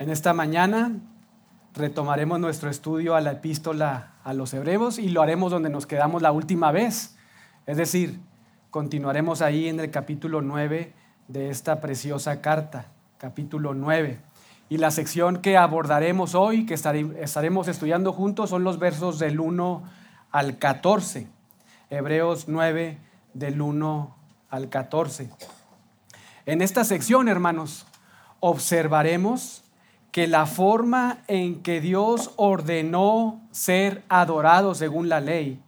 En esta mañana retomaremos nuestro estudio a la epístola a los hebreos y lo haremos donde nos quedamos la última vez. Es decir, continuaremos ahí en el capítulo 9 de esta preciosa carta, capítulo 9. Y la sección que abordaremos hoy, que estaremos estudiando juntos, son los versos del 1 al 14. Hebreos 9, del 1 al 14. En esta sección, hermanos, observaremos que la forma en que Dios ordenó ser adorado según la ley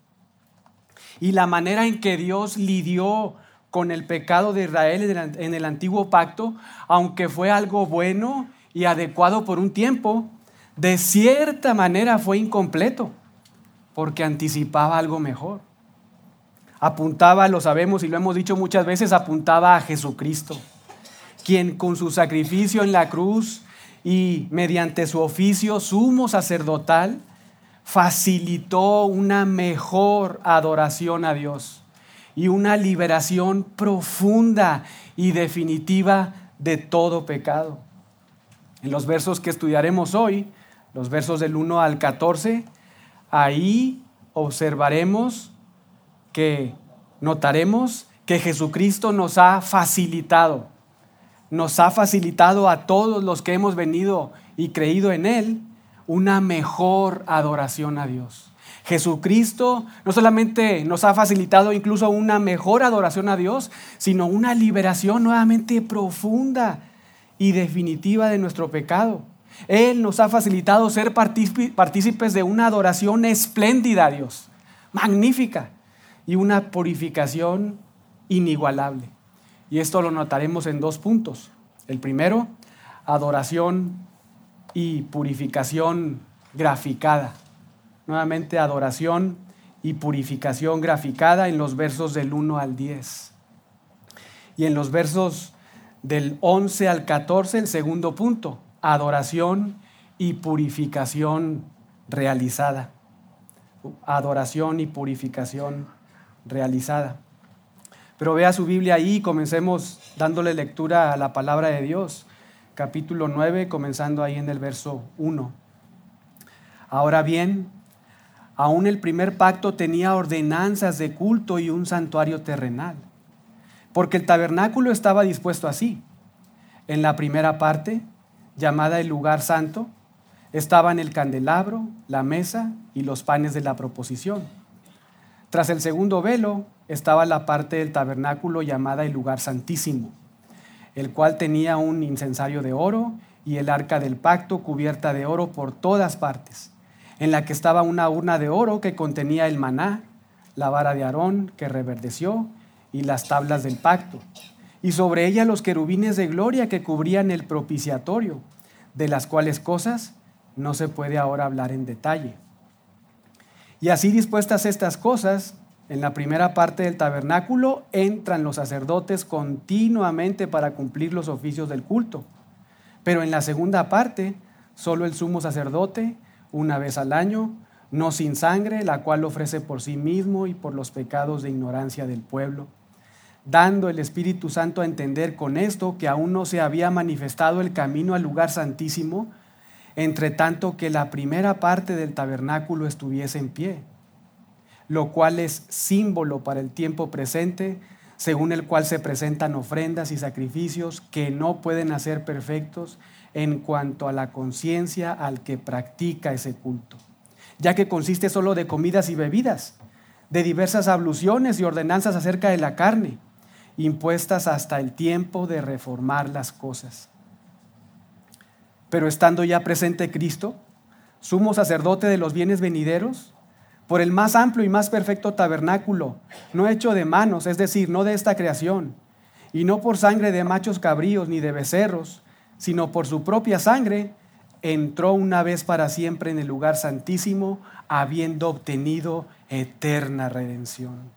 y la manera en que Dios lidió con el pecado de Israel en el antiguo pacto, aunque fue algo bueno y adecuado por un tiempo, de cierta manera fue incompleto, porque anticipaba algo mejor. Apuntaba, lo sabemos y lo hemos dicho muchas veces, apuntaba a Jesucristo, quien con su sacrificio en la cruz y mediante su oficio sumo sacerdotal facilitó una mejor adoración a Dios y una liberación profunda y definitiva de todo pecado. En los versos que estudiaremos hoy, los versos del 1 al 14, ahí observaremos que notaremos que Jesucristo nos ha facilitado nos ha facilitado a todos los que hemos venido y creído en Él una mejor adoración a Dios. Jesucristo no solamente nos ha facilitado incluso una mejor adoración a Dios, sino una liberación nuevamente profunda y definitiva de nuestro pecado. Él nos ha facilitado ser partícipes de una adoración espléndida a Dios, magnífica, y una purificación inigualable. Y esto lo notaremos en dos puntos. El primero, adoración y purificación graficada. Nuevamente, adoración y purificación graficada en los versos del 1 al 10. Y en los versos del 11 al 14, el segundo punto, adoración y purificación realizada. Adoración y purificación realizada. Pero vea su Biblia ahí y comencemos dándole lectura a la palabra de Dios. Capítulo 9, comenzando ahí en el verso 1. Ahora bien, aún el primer pacto tenía ordenanzas de culto y un santuario terrenal, porque el tabernáculo estaba dispuesto así. En la primera parte, llamada el lugar santo, estaban el candelabro, la mesa y los panes de la proposición. Tras el segundo velo estaba la parte del tabernáculo llamada el lugar santísimo, el cual tenía un incensario de oro y el arca del pacto cubierta de oro por todas partes, en la que estaba una urna de oro que contenía el maná, la vara de Aarón que reverdeció y las tablas del pacto, y sobre ella los querubines de gloria que cubrían el propiciatorio, de las cuales cosas no se puede ahora hablar en detalle. Y así dispuestas estas cosas, en la primera parte del tabernáculo entran los sacerdotes continuamente para cumplir los oficios del culto. Pero en la segunda parte, solo el sumo sacerdote, una vez al año, no sin sangre, la cual ofrece por sí mismo y por los pecados de ignorancia del pueblo, dando el Espíritu Santo a entender con esto que aún no se había manifestado el camino al lugar santísimo, entre tanto que la primera parte del tabernáculo estuviese en pie, lo cual es símbolo para el tiempo presente, según el cual se presentan ofrendas y sacrificios que no pueden hacer perfectos en cuanto a la conciencia al que practica ese culto, ya que consiste solo de comidas y bebidas, de diversas abluciones y ordenanzas acerca de la carne, impuestas hasta el tiempo de reformar las cosas. Pero estando ya presente Cristo, sumo sacerdote de los bienes venideros, por el más amplio y más perfecto tabernáculo, no hecho de manos, es decir, no de esta creación, y no por sangre de machos cabríos ni de becerros, sino por su propia sangre, entró una vez para siempre en el lugar santísimo, habiendo obtenido eterna redención.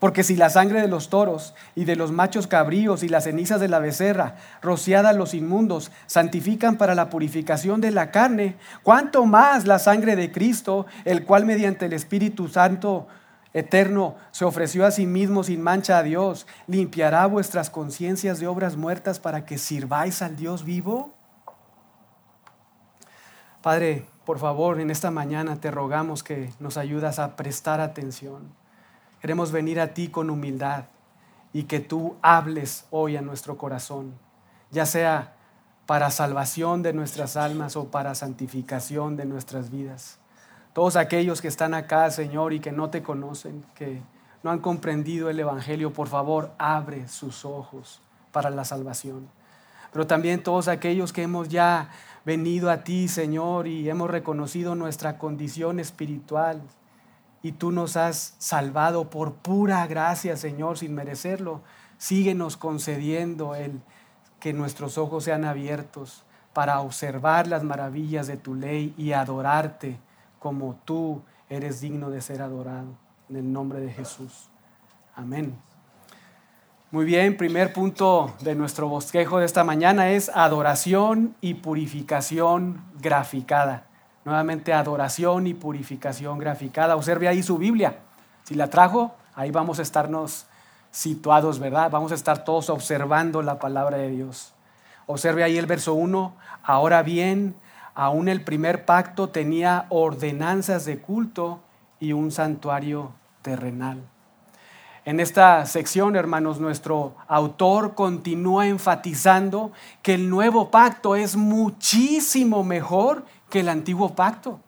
Porque si la sangre de los toros y de los machos cabríos y las cenizas de la becerra, rociada a los inmundos, santifican para la purificación de la carne, cuánto más la sangre de Cristo, el cual mediante el Espíritu Santo eterno se ofreció a sí mismo sin mancha a Dios, limpiará vuestras conciencias de obras muertas para que sirváis al Dios vivo? Padre, por favor, en esta mañana te rogamos que nos ayudas a prestar atención. Queremos venir a ti con humildad y que tú hables hoy a nuestro corazón, ya sea para salvación de nuestras almas o para santificación de nuestras vidas. Todos aquellos que están acá, Señor, y que no te conocen, que no han comprendido el Evangelio, por favor, abre sus ojos para la salvación. Pero también todos aquellos que hemos ya venido a ti, Señor, y hemos reconocido nuestra condición espiritual, y tú nos has salvado por pura gracia, Señor, sin merecerlo. Síguenos concediendo el que nuestros ojos sean abiertos para observar las maravillas de tu ley y adorarte como tú eres digno de ser adorado. En el nombre de Jesús. Amén. Muy bien, primer punto de nuestro bosquejo de esta mañana es adoración y purificación graficada. Nuevamente, adoración y purificación graficada. Observe ahí su Biblia. Si la trajo, ahí vamos a estarnos situados, ¿verdad? Vamos a estar todos observando la palabra de Dios. Observe ahí el verso 1. Ahora bien, aún el primer pacto tenía ordenanzas de culto y un santuario terrenal. En esta sección, hermanos, nuestro autor continúa enfatizando que el nuevo pacto es muchísimo mejor que el antiguo pacto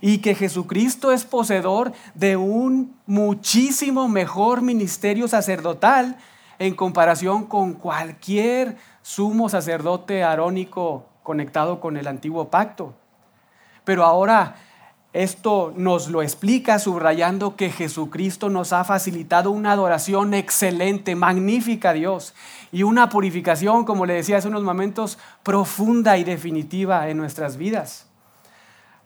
y que Jesucristo es poseedor de un muchísimo mejor ministerio sacerdotal en comparación con cualquier sumo sacerdote arónico conectado con el antiguo pacto. Pero ahora esto nos lo explica subrayando que Jesucristo nos ha facilitado una adoración excelente, magnífica a Dios y una purificación, como le decía hace unos momentos, profunda y definitiva en nuestras vidas.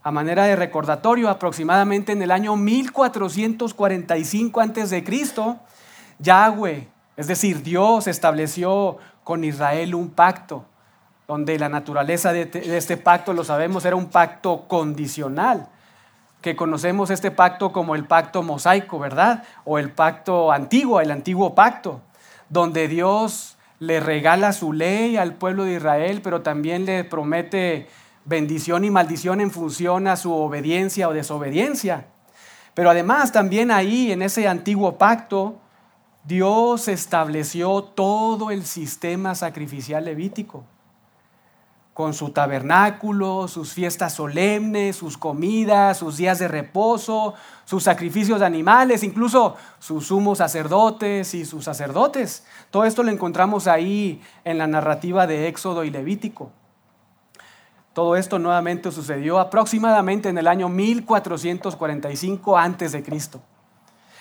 A manera de recordatorio, aproximadamente en el año 1445 a.C., Yahweh, es decir, Dios estableció con Israel un pacto, donde la naturaleza de este pacto, lo sabemos, era un pacto condicional, que conocemos este pacto como el pacto mosaico, ¿verdad? O el pacto antiguo, el antiguo pacto, donde Dios le regala su ley al pueblo de Israel, pero también le promete bendición y maldición en función a su obediencia o desobediencia. Pero además también ahí en ese antiguo pacto, Dios estableció todo el sistema sacrificial levítico, con su tabernáculo, sus fiestas solemnes, sus comidas, sus días de reposo, sus sacrificios de animales, incluso sus sumos sacerdotes y sus sacerdotes. Todo esto lo encontramos ahí en la narrativa de Éxodo y Levítico. Todo esto nuevamente sucedió aproximadamente en el año 1445 antes de Cristo.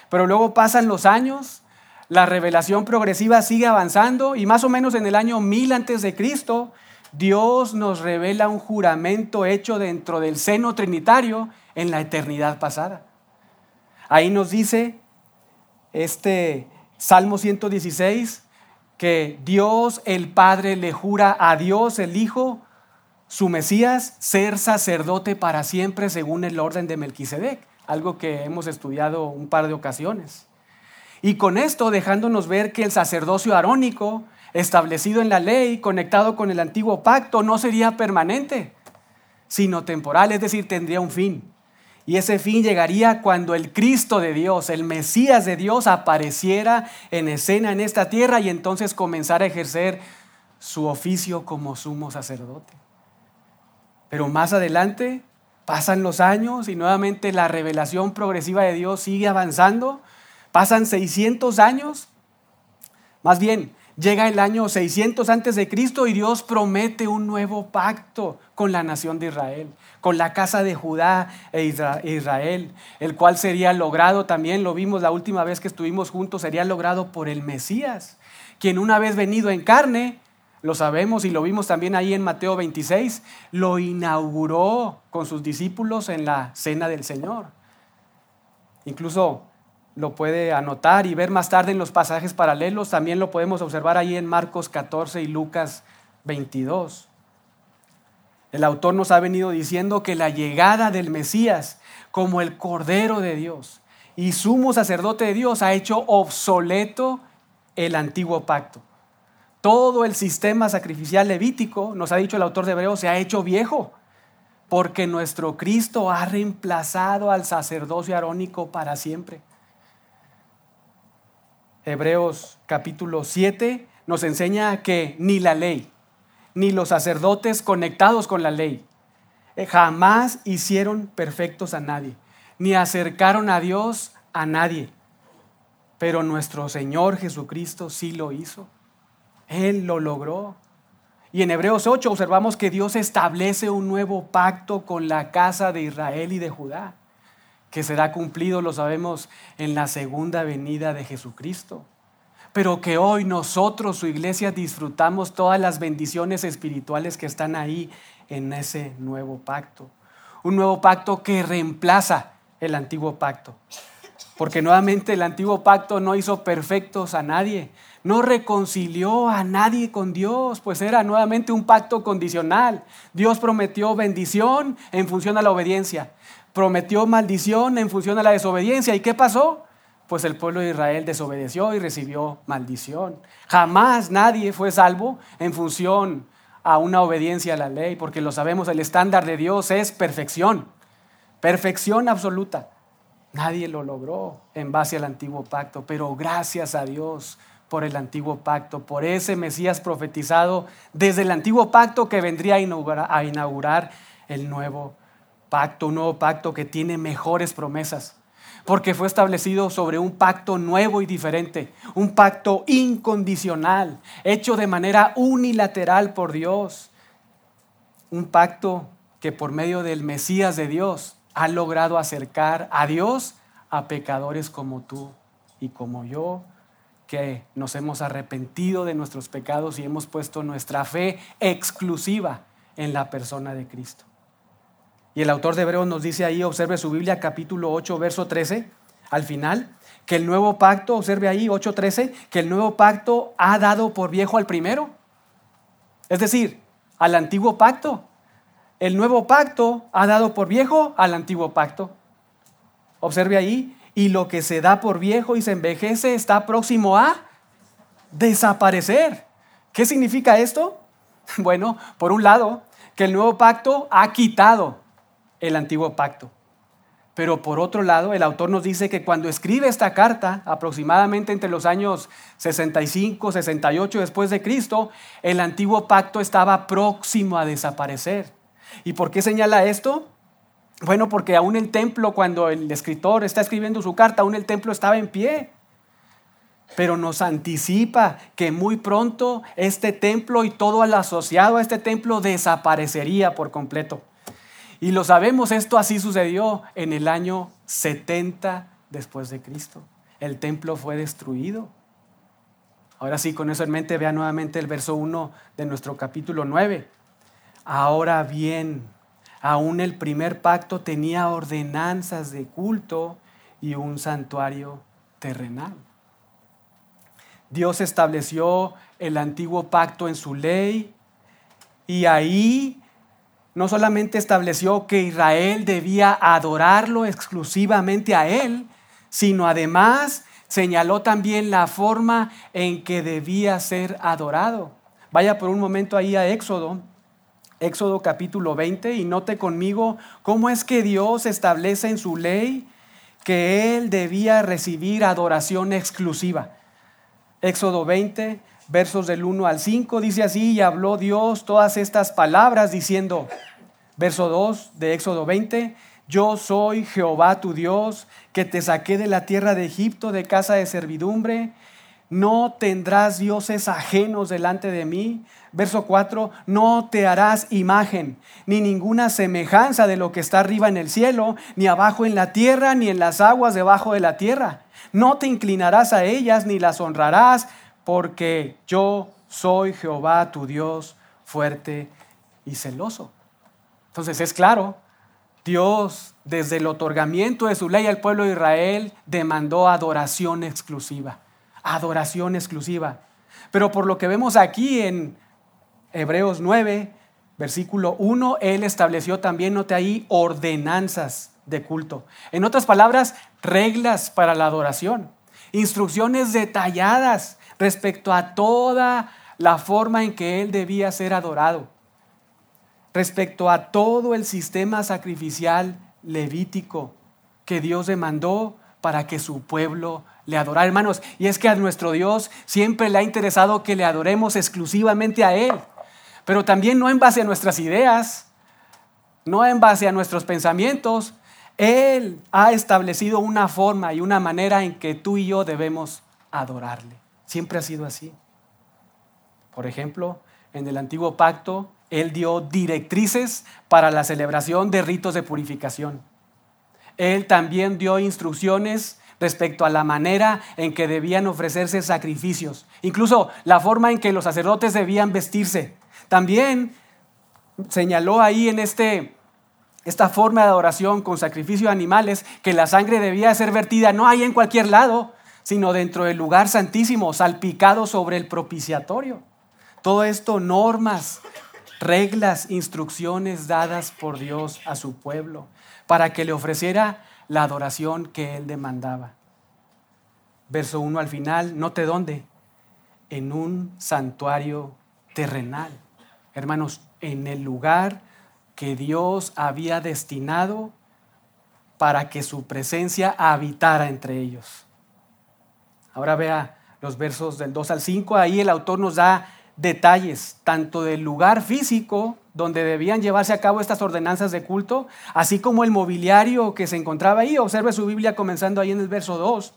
Pero luego pasan los años, la revelación progresiva sigue avanzando y más o menos en el año 1000 antes de Cristo, Dios nos revela un juramento hecho dentro del seno trinitario en la eternidad pasada. Ahí nos dice este Salmo 116 que Dios el Padre le jura a Dios el Hijo su Mesías ser sacerdote para siempre según el orden de Melquisedec, algo que hemos estudiado un par de ocasiones. Y con esto dejándonos ver que el sacerdocio arónico, establecido en la ley, conectado con el antiguo pacto, no sería permanente, sino temporal, es decir, tendría un fin. Y ese fin llegaría cuando el Cristo de Dios, el Mesías de Dios, apareciera en escena en esta tierra y entonces comenzara a ejercer su oficio como sumo sacerdote. Pero más adelante pasan los años y nuevamente la revelación progresiva de Dios sigue avanzando. Pasan 600 años. Más bien, llega el año 600 antes de Cristo y Dios promete un nuevo pacto con la nación de Israel, con la casa de Judá e Israel, el cual sería logrado también, lo vimos la última vez que estuvimos juntos, sería logrado por el Mesías, quien una vez venido en carne lo sabemos y lo vimos también ahí en Mateo 26, lo inauguró con sus discípulos en la cena del Señor. Incluso lo puede anotar y ver más tarde en los pasajes paralelos, también lo podemos observar ahí en Marcos 14 y Lucas 22. El autor nos ha venido diciendo que la llegada del Mesías como el Cordero de Dios y sumo sacerdote de Dios ha hecho obsoleto el antiguo pacto. Todo el sistema sacrificial levítico, nos ha dicho el autor de Hebreos, se ha hecho viejo. porque nuestro Cristo ha reemplazado al sacerdocio arónico para siempre. Hebreos capítulo 7 nos enseña que ni la ley, ni los sacerdotes conectados con la ley, eh, jamás hicieron perfectos a nadie, ni acercaron a Dios a nadie. Pero nuestro Señor Jesucristo sí lo hizo. Él lo logró. Y en Hebreos 8 observamos que Dios establece un nuevo pacto con la casa de Israel y de Judá, que será cumplido, lo sabemos, en la segunda venida de Jesucristo. Pero que hoy nosotros, su iglesia, disfrutamos todas las bendiciones espirituales que están ahí en ese nuevo pacto. Un nuevo pacto que reemplaza el antiguo pacto. Porque nuevamente el antiguo pacto no hizo perfectos a nadie, no reconcilió a nadie con Dios, pues era nuevamente un pacto condicional. Dios prometió bendición en función a la obediencia, prometió maldición en función a la desobediencia. ¿Y qué pasó? Pues el pueblo de Israel desobedeció y recibió maldición. Jamás nadie fue salvo en función a una obediencia a la ley, porque lo sabemos, el estándar de Dios es perfección, perfección absoluta. Nadie lo logró en base al antiguo pacto, pero gracias a Dios por el antiguo pacto, por ese Mesías profetizado desde el antiguo pacto que vendría a inaugurar, el nuevo pacto, un nuevo pacto que tiene mejores promesas, porque fue establecido sobre un pacto nuevo y diferente, un pacto incondicional, hecho de manera unilateral por Dios, un pacto que por medio del Mesías de Dios ha logrado acercar a Dios a pecadores como tú y como yo, que nos hemos arrepentido de nuestros pecados y hemos puesto nuestra fe exclusiva en la persona de Cristo. Y el autor de Hebreos nos dice ahí, observe su Biblia capítulo 8, verso 13, al final, que el nuevo pacto, observe ahí 8.13, que el nuevo pacto ha dado por viejo al primero. Es decir, al antiguo pacto. El nuevo pacto ha dado por viejo al antiguo pacto. Observe ahí, y lo que se da por viejo y se envejece está próximo a desaparecer. ¿Qué significa esto? Bueno, por un lado, que el nuevo pacto ha quitado el antiguo pacto. Pero por otro lado, el autor nos dice que cuando escribe esta carta, aproximadamente entre los años 65, 68 después de Cristo, el antiguo pacto estaba próximo a desaparecer. ¿Y por qué señala esto? Bueno, porque aún el templo, cuando el escritor está escribiendo su carta, aún el templo estaba en pie. Pero nos anticipa que muy pronto este templo y todo lo asociado a este templo desaparecería por completo. Y lo sabemos, esto así sucedió en el año 70 después de Cristo. El templo fue destruido. Ahora sí, con eso en mente, vea nuevamente el verso 1 de nuestro capítulo 9. Ahora bien, aún el primer pacto tenía ordenanzas de culto y un santuario terrenal. Dios estableció el antiguo pacto en su ley y ahí no solamente estableció que Israel debía adorarlo exclusivamente a Él, sino además señaló también la forma en que debía ser adorado. Vaya por un momento ahí a Éxodo, Éxodo capítulo 20, y note conmigo cómo es que Dios establece en su ley que Él debía recibir adoración exclusiva. Éxodo 20, versos del 1 al 5, dice así, y habló Dios todas estas palabras diciendo, verso 2 de Éxodo 20, yo soy Jehová tu Dios, que te saqué de la tierra de Egipto, de casa de servidumbre. No tendrás dioses ajenos delante de mí. Verso 4, no te harás imagen, ni ninguna semejanza de lo que está arriba en el cielo, ni abajo en la tierra, ni en las aguas debajo de la tierra. No te inclinarás a ellas, ni las honrarás, porque yo soy Jehová tu Dios fuerte y celoso. Entonces es claro, Dios desde el otorgamiento de su ley al pueblo de Israel demandó adoración exclusiva, adoración exclusiva. Pero por lo que vemos aquí en Hebreos 9, versículo 1, Él estableció también, note ahí, ordenanzas de culto. En otras palabras, reglas para la adoración, instrucciones detalladas respecto a toda la forma en que Él debía ser adorado. respecto a todo el sistema sacrificial levítico que Dios demandó para que su pueblo le adorara, hermanos. Y es que a nuestro Dios siempre le ha interesado que le adoremos exclusivamente a Él, pero también no en base a nuestras ideas, no en base a nuestros pensamientos. Él ha establecido una forma y una manera en que tú y yo debemos adorarle. Siempre ha sido así. Por ejemplo, en el antiguo pacto, Él dio directrices para la celebración de ritos de purificación. Él también dio instrucciones respecto a la manera en que debían ofrecerse sacrificios, incluso la forma en que los sacerdotes debían vestirse. También señaló ahí en este, esta forma de adoración con sacrificio de animales que la sangre debía ser vertida no ahí en cualquier lado, sino dentro del lugar santísimo, salpicado sobre el propiciatorio. Todo esto normas, reglas, instrucciones dadas por Dios a su pueblo para que le ofreciera la adoración que él demandaba. Verso 1 al final, note dónde, en un santuario terrenal. Hermanos, en el lugar que Dios había destinado para que su presencia habitara entre ellos. Ahora vea los versos del 2 al 5, ahí el autor nos da detalles, tanto del lugar físico donde debían llevarse a cabo estas ordenanzas de culto, así como el mobiliario que se encontraba ahí. Observe su Biblia comenzando ahí en el verso 2,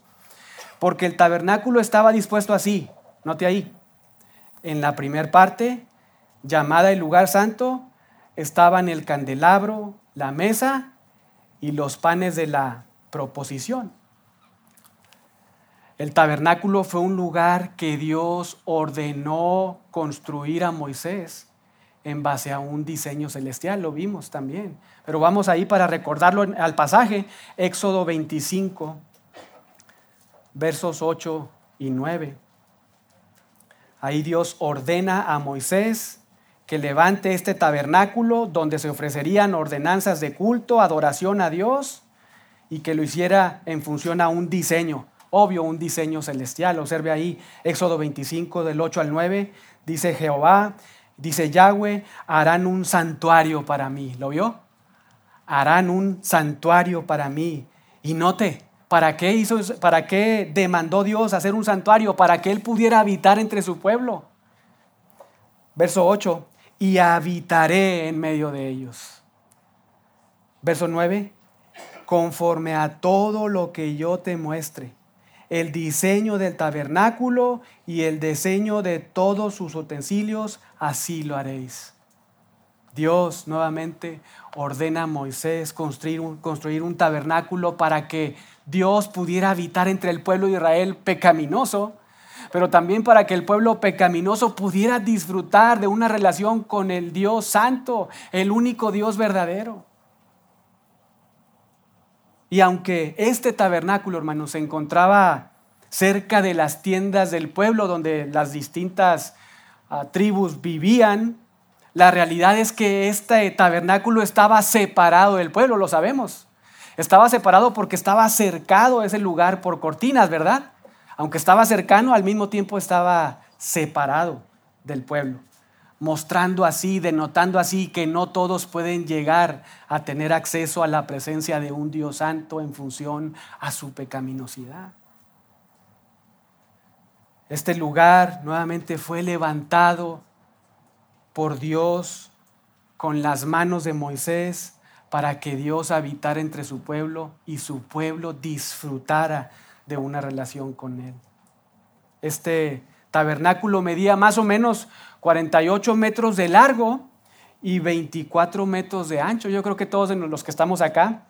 porque el tabernáculo estaba dispuesto así, note ahí, en la primera parte, llamada el lugar santo, estaban el candelabro, la mesa y los panes de la proposición. El tabernáculo fue un lugar que Dios ordenó construir a Moisés en base a un diseño celestial, lo vimos también. Pero vamos ahí para recordarlo al pasaje, Éxodo 25, versos 8 y 9. Ahí Dios ordena a Moisés que levante este tabernáculo donde se ofrecerían ordenanzas de culto, adoración a Dios y que lo hiciera en función a un diseño obvio un diseño celestial. Observe ahí Éxodo 25 del 8 al 9, dice Jehová, dice Yahweh, harán un santuario para mí. ¿Lo vio? Harán un santuario para mí. Y note, ¿para qué hizo para qué demandó Dios hacer un santuario para que él pudiera habitar entre su pueblo? Verso 8, y habitaré en medio de ellos. Verso 9, conforme a todo lo que yo te muestre el diseño del tabernáculo y el diseño de todos sus utensilios, así lo haréis. Dios nuevamente ordena a Moisés construir un, construir un tabernáculo para que Dios pudiera habitar entre el pueblo de Israel pecaminoso, pero también para que el pueblo pecaminoso pudiera disfrutar de una relación con el Dios santo, el único Dios verdadero. Y aunque este tabernáculo, hermanos, se encontraba cerca de las tiendas del pueblo donde las distintas ah, tribus vivían, la realidad es que este tabernáculo estaba separado del pueblo, lo sabemos. Estaba separado porque estaba cercado a ese lugar por cortinas, ¿verdad? Aunque estaba cercano, al mismo tiempo estaba separado del pueblo mostrando así, denotando así que no todos pueden llegar a tener acceso a la presencia de un Dios santo en función a su pecaminosidad. Este lugar nuevamente fue levantado por Dios con las manos de Moisés para que Dios habitara entre su pueblo y su pueblo disfrutara de una relación con Él. Este tabernáculo medía más o menos 48 metros de largo y 24 metros de ancho. Yo creo que todos los que estamos acá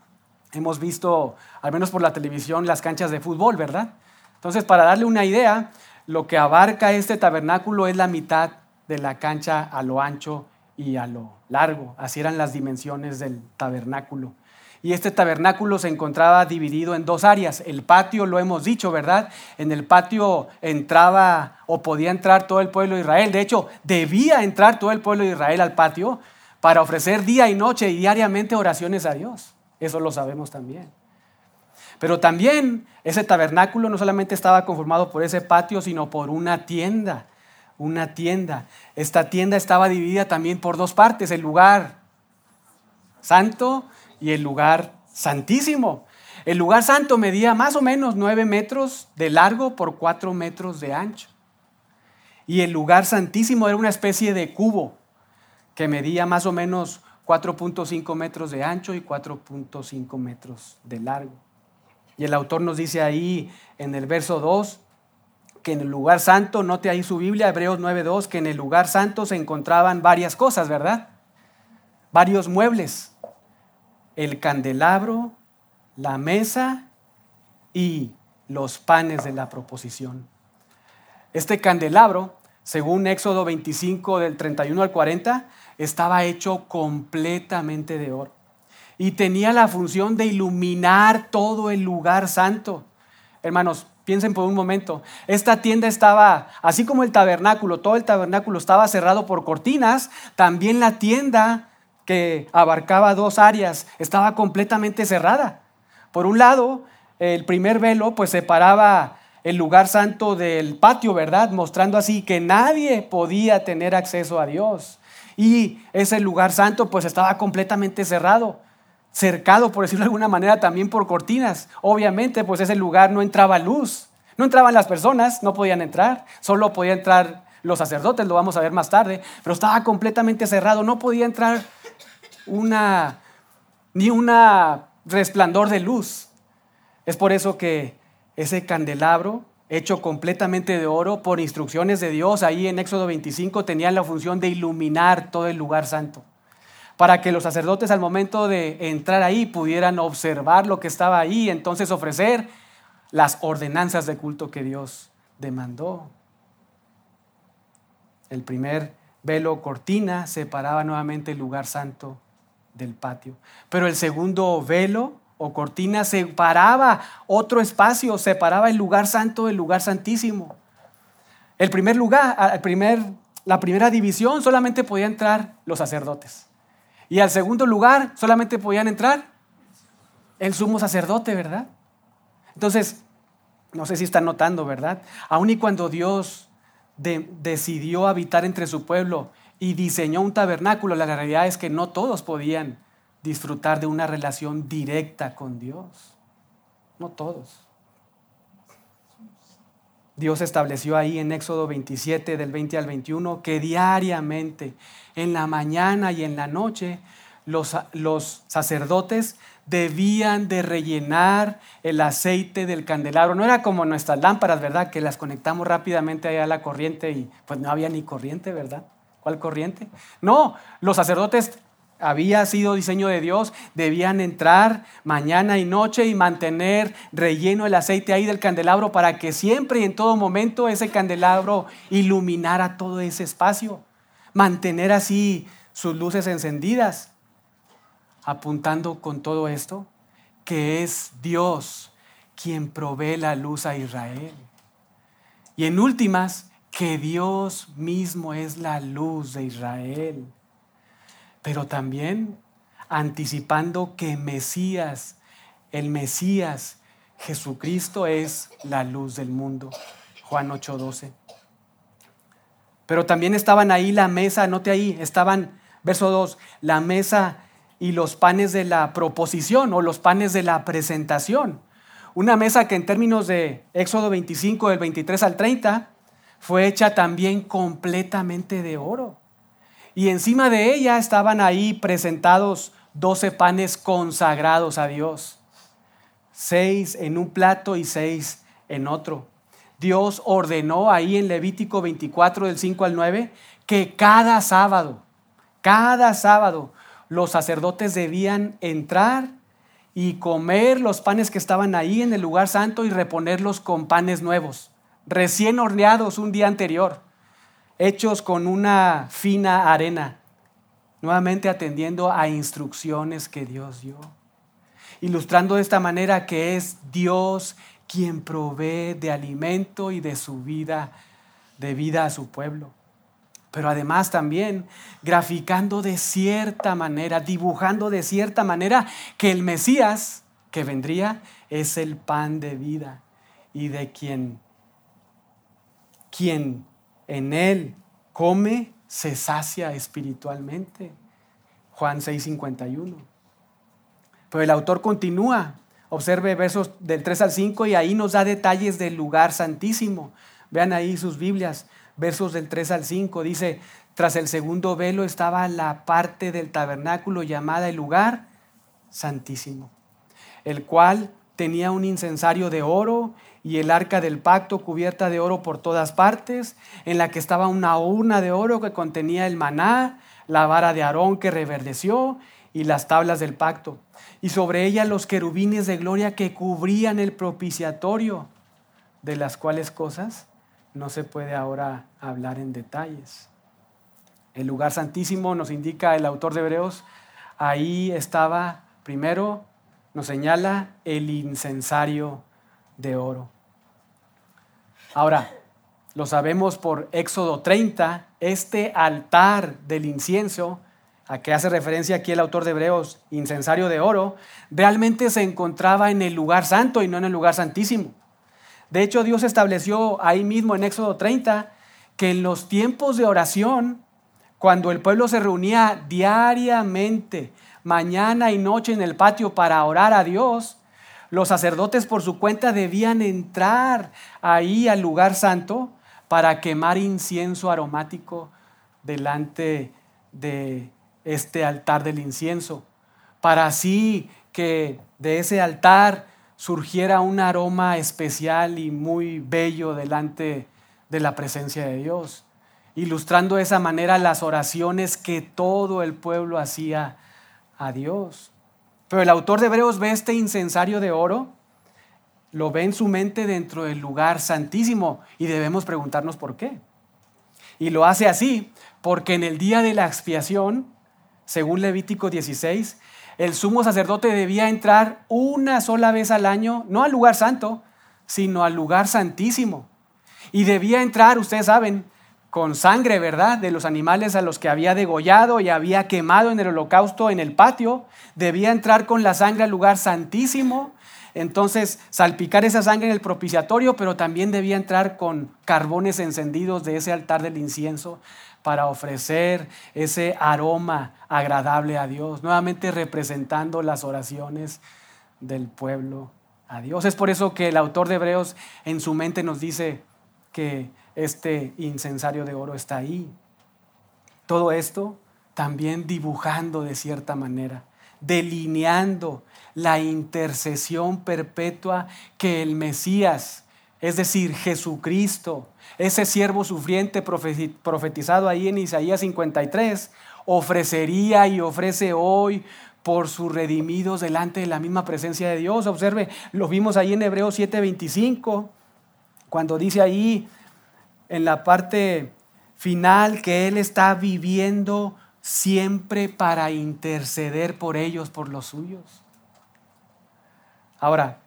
hemos visto, al menos por la televisión, las canchas de fútbol, ¿verdad? Entonces, para darle una idea, lo que abarca este tabernáculo es la mitad de la cancha a lo ancho y a lo largo. Así eran las dimensiones del tabernáculo. Y este tabernáculo se encontraba dividido en dos áreas. El patio, lo hemos dicho, ¿verdad? En el patio entraba o podía entrar todo el pueblo de Israel. De hecho, debía entrar todo el pueblo de Israel al patio para ofrecer día y noche y diariamente oraciones a Dios. Eso lo sabemos también. Pero también ese tabernáculo no solamente estaba conformado por ese patio, sino por una tienda. Una tienda. Esta tienda estaba dividida también por dos partes. El lugar santo y el lugar santísimo. El lugar santo medía más o menos 9 metros de largo por 4 metros de ancho. Y el lugar santísimo era una especie de cubo que medía más o menos 4.5 metros de ancho y 4.5 metros de largo. Y el autor nos dice ahí en el verso 2 que en el lugar santo, note ahí su Biblia, Hebreos 9.2, que en el lugar santo se encontraban varias cosas, ¿verdad? Varios muebles. El candelabro, la mesa y los panes de la proposición. Este candelabro, según Éxodo 25 del 31 al 40, estaba hecho completamente de oro y tenía la función de iluminar todo el lugar santo. Hermanos, piensen por un momento, esta tienda estaba, así como el tabernáculo, todo el tabernáculo estaba cerrado por cortinas, también la tienda que abarcaba dos áreas estaba completamente cerrada. Por un lado, el primer velo pues separaba el lugar santo del patio, ¿verdad? Mostrando así que nadie podía tener acceso a Dios. Y ese lugar santo pues estaba completamente cerrado, cercado, por decirlo de alguna manera, también por cortinas. Obviamente pues ese lugar no entraba luz, no entraban las personas, no podían entrar, solo podían entrar los sacerdotes, lo vamos a ver más tarde, pero estaba completamente cerrado, no podía entrar una, ni una resplandor de luz. Es por eso que ese candelabro, hecho completamente de oro por instrucciones de Dios, ahí en Éxodo 25 tenía la función de iluminar todo el lugar santo, para que los sacerdotes al momento de entrar ahí pudieran observar lo que estaba ahí, entonces ofrecer las ordenanzas de culto que Dios demandó. El primer velo cortina separaba nuevamente el lugar santo del patio. Pero el segundo velo o cortina separaba otro espacio, separaba el lugar santo del lugar santísimo. El primer lugar, el primer, la primera división solamente podían entrar los sacerdotes. Y al segundo lugar solamente podían entrar el sumo sacerdote, ¿verdad? Entonces, no sé si están notando, ¿verdad? Aun y cuando Dios decidió habitar entre su pueblo y diseñó un tabernáculo, la realidad es que no todos podían disfrutar de una relación directa con Dios. No todos. Dios estableció ahí en Éxodo 27 del 20 al 21 que diariamente, en la mañana y en la noche, los, los sacerdotes debían de rellenar el aceite del candelabro. No era como nuestras lámparas, ¿verdad? Que las conectamos rápidamente allá a la corriente y pues no había ni corriente, ¿verdad? ¿Cuál corriente? No, los sacerdotes había sido diseño de Dios, debían entrar mañana y noche y mantener relleno el aceite ahí del candelabro para que siempre y en todo momento ese candelabro iluminara todo ese espacio, mantener así sus luces encendidas, apuntando con todo esto que es Dios quien provee la luz a Israel. Y en últimas, que Dios mismo es la luz de Israel, pero también anticipando que Mesías, el Mesías, Jesucristo es la luz del mundo. Juan 8:12. Pero también estaban ahí la mesa, note ahí, estaban, verso 2, la mesa y los panes de la proposición o los panes de la presentación. Una mesa que en términos de Éxodo 25, del 23 al 30, fue hecha también completamente de oro. Y encima de ella estaban ahí presentados doce panes consagrados a Dios. Seis en un plato y seis en otro. Dios ordenó ahí en Levítico 24 del 5 al 9 que cada sábado, cada sábado, los sacerdotes debían entrar y comer los panes que estaban ahí en el lugar santo y reponerlos con panes nuevos recién horneados un día anterior, hechos con una fina arena, nuevamente atendiendo a instrucciones que Dios dio, ilustrando de esta manera que es Dios quien provee de alimento y de su vida, de vida a su pueblo. Pero además también graficando de cierta manera, dibujando de cierta manera que el Mesías que vendría es el pan de vida y de quien quien en él come se sacia espiritualmente. Juan 6:51. Pero el autor continúa, observe versos del 3 al 5 y ahí nos da detalles del lugar santísimo. Vean ahí sus Biblias, versos del 3 al 5, dice, tras el segundo velo estaba la parte del tabernáculo llamada el lugar santísimo, el cual tenía un incensario de oro y el arca del pacto cubierta de oro por todas partes, en la que estaba una urna de oro que contenía el maná, la vara de Aarón que reverdeció y las tablas del pacto, y sobre ella los querubines de gloria que cubrían el propiciatorio, de las cuales cosas no se puede ahora hablar en detalles. El lugar santísimo nos indica el autor de Hebreos, ahí estaba primero, nos señala el incensario de oro. Ahora, lo sabemos por Éxodo 30, este altar del incienso, a que hace referencia aquí el autor de Hebreos, incensario de oro, realmente se encontraba en el lugar santo y no en el lugar santísimo. De hecho, Dios estableció ahí mismo en Éxodo 30 que en los tiempos de oración, cuando el pueblo se reunía diariamente, mañana y noche en el patio para orar a Dios, los sacerdotes por su cuenta debían entrar ahí al lugar santo para quemar incienso aromático delante de este altar del incienso, para así que de ese altar surgiera un aroma especial y muy bello delante de la presencia de Dios, ilustrando de esa manera las oraciones que todo el pueblo hacía a Dios. Pero el autor de Hebreos ve este incensario de oro, lo ve en su mente dentro del lugar santísimo y debemos preguntarnos por qué. Y lo hace así porque en el día de la expiación, según Levítico 16, el sumo sacerdote debía entrar una sola vez al año, no al lugar santo, sino al lugar santísimo. Y debía entrar, ustedes saben, con sangre, ¿verdad? De los animales a los que había degollado y había quemado en el holocausto en el patio. Debía entrar con la sangre al lugar santísimo. Entonces, salpicar esa sangre en el propiciatorio, pero también debía entrar con carbones encendidos de ese altar del incienso para ofrecer ese aroma agradable a Dios, nuevamente representando las oraciones del pueblo a Dios. Es por eso que el autor de Hebreos en su mente nos dice que este incensario de oro está ahí. Todo esto también dibujando de cierta manera, delineando la intercesión perpetua que el Mesías, es decir, Jesucristo, ese siervo sufriente profetizado ahí en Isaías 53, ofrecería y ofrece hoy por sus redimidos delante de la misma presencia de Dios. Observe, lo vimos ahí en Hebreos 7:25, cuando dice ahí, en la parte final que Él está viviendo siempre para interceder por ellos, por los suyos. Ahora,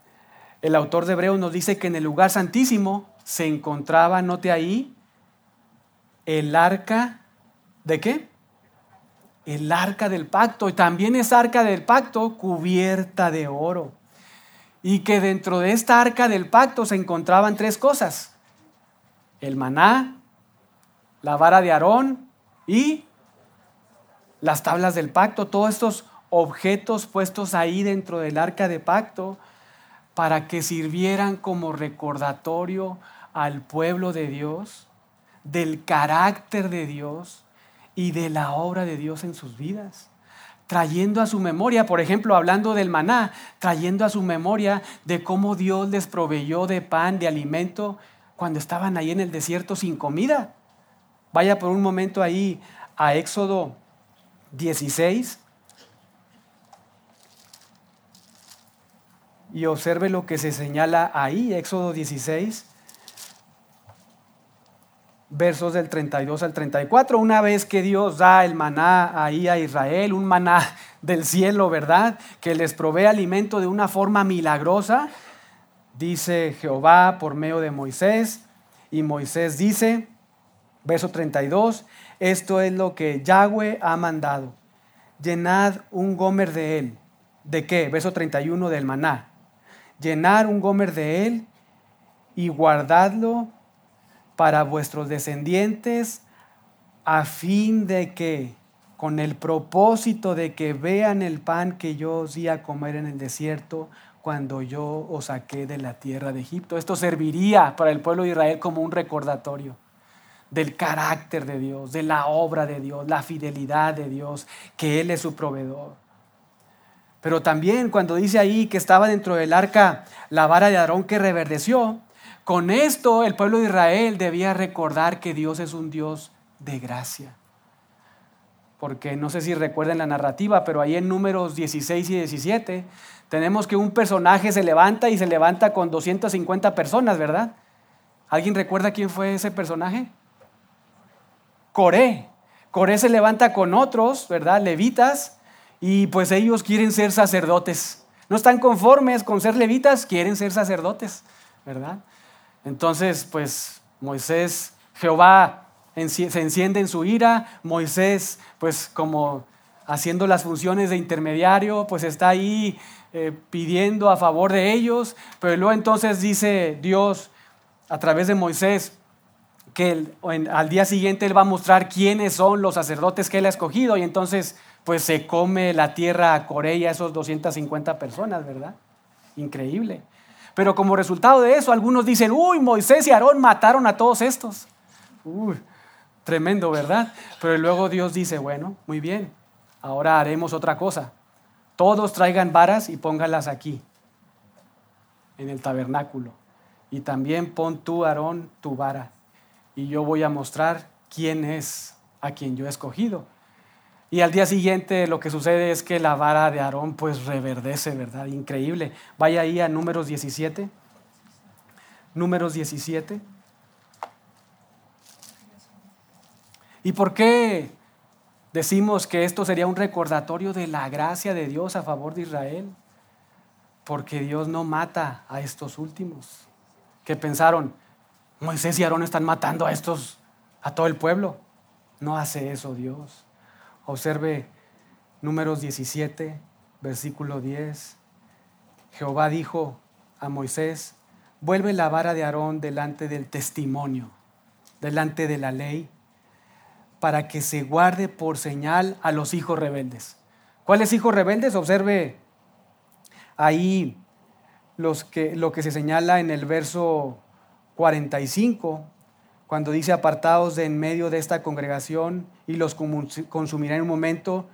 el autor de Hebreos nos dice que en el lugar santísimo se encontraba, note ahí, el arca de qué? El arca del pacto. Y también es arca del pacto cubierta de oro. Y que dentro de esta arca del pacto se encontraban tres cosas el maná, la vara de Aarón y las tablas del pacto, todos estos objetos puestos ahí dentro del arca de pacto para que sirvieran como recordatorio al pueblo de Dios, del carácter de Dios y de la obra de Dios en sus vidas. Trayendo a su memoria, por ejemplo, hablando del maná, trayendo a su memoria de cómo Dios les proveyó de pan, de alimento cuando estaban ahí en el desierto sin comida. Vaya por un momento ahí a Éxodo 16 y observe lo que se señala ahí, Éxodo 16, versos del 32 al 34. Una vez que Dios da el maná ahí a Israel, un maná del cielo, ¿verdad? Que les provee alimento de una forma milagrosa dice Jehová por medio de Moisés, y Moisés dice, verso 32, esto es lo que Yahweh ha mandado, llenad un gomer de él. ¿De qué? Verso 31 del maná. Llenar un gomer de él y guardadlo para vuestros descendientes a fin de que con el propósito de que vean el pan que yo os di a comer en el desierto cuando yo os saqué de la tierra de Egipto. Esto serviría para el pueblo de Israel como un recordatorio del carácter de Dios, de la obra de Dios, la fidelidad de Dios, que Él es su proveedor. Pero también cuando dice ahí que estaba dentro del arca la vara de Aarón que reverdeció, con esto el pueblo de Israel debía recordar que Dios es un Dios de gracia porque no sé si recuerden la narrativa, pero ahí en números 16 y 17 tenemos que un personaje se levanta y se levanta con 250 personas, ¿verdad? ¿Alguien recuerda quién fue ese personaje? Coré. Coré se levanta con otros, ¿verdad? Levitas, y pues ellos quieren ser sacerdotes. No están conformes con ser levitas, quieren ser sacerdotes, ¿verdad? Entonces, pues Moisés, Jehová se enciende en su ira, Moisés pues como haciendo las funciones de intermediario, pues está ahí eh, pidiendo a favor de ellos, pero luego entonces dice Dios a través de Moisés que al día siguiente él va a mostrar quiénes son los sacerdotes que él ha escogido y entonces pues se come la tierra a Corea esos 250 personas, ¿verdad? Increíble. Pero como resultado de eso, algunos dicen, uy, Moisés y Aarón mataron a todos estos. Uy, Tremendo, ¿verdad? Pero luego Dios dice, bueno, muy bien, ahora haremos otra cosa. Todos traigan varas y póngalas aquí, en el tabernáculo. Y también pon tú, Aarón, tu vara. Y yo voy a mostrar quién es a quien yo he escogido. Y al día siguiente lo que sucede es que la vara de Aarón pues reverdece, ¿verdad? Increíble. Vaya ahí a números 17. Números 17. ¿Y por qué decimos que esto sería un recordatorio de la gracia de Dios a favor de Israel? Porque Dios no mata a estos últimos, que pensaron, Moisés y Aarón están matando a estos, a todo el pueblo. No hace eso Dios. Observe números 17, versículo 10. Jehová dijo a Moisés, vuelve la vara de Aarón delante del testimonio, delante de la ley para que se guarde por señal a los hijos rebeldes. ¿Cuáles hijos rebeldes? Observe ahí los que, lo que se señala en el verso 45, cuando dice apartados de en medio de esta congregación y los consumirá en un momento,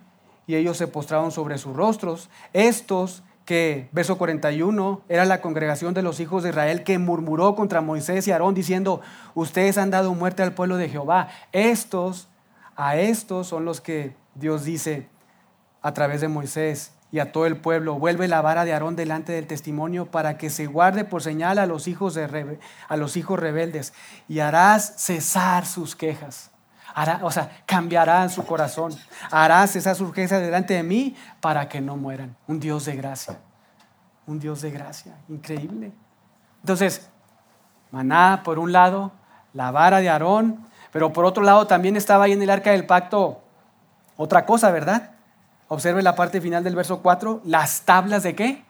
y ellos se postraron sobre sus rostros. Estos que, verso 41, era la congregación de los hijos de Israel que murmuró contra Moisés y Aarón diciendo, ustedes han dado muerte al pueblo de Jehová. Estos a estos son los que Dios dice a través de Moisés y a todo el pueblo, vuelve la vara de Aarón delante del testimonio para que se guarde por señal a los hijos, de, a los hijos rebeldes y harás cesar sus quejas. Hará, o sea, cambiará su corazón. Harás cesar sus quejas delante de mí para que no mueran. Un Dios de gracia. Un Dios de gracia. Increíble. Entonces, maná por un lado, la vara de Aarón pero por otro lado también estaba ahí en el arca del pacto otra cosa, ¿verdad? Observe la parte final del verso 4, las tablas de qué?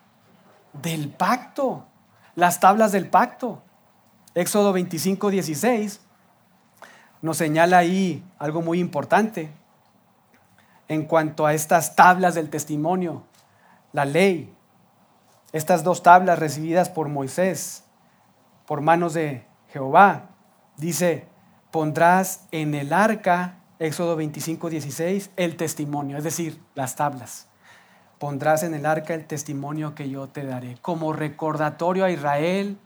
Del pacto. Las tablas del pacto. Éxodo 25, 16 nos señala ahí algo muy importante en cuanto a estas tablas del testimonio, la ley, estas dos tablas recibidas por Moisés, por manos de Jehová. Dice, pondrás en el arca, Éxodo 25, 16, el testimonio, es decir, las tablas. Pondrás en el arca el testimonio que yo te daré, como recordatorio a Israel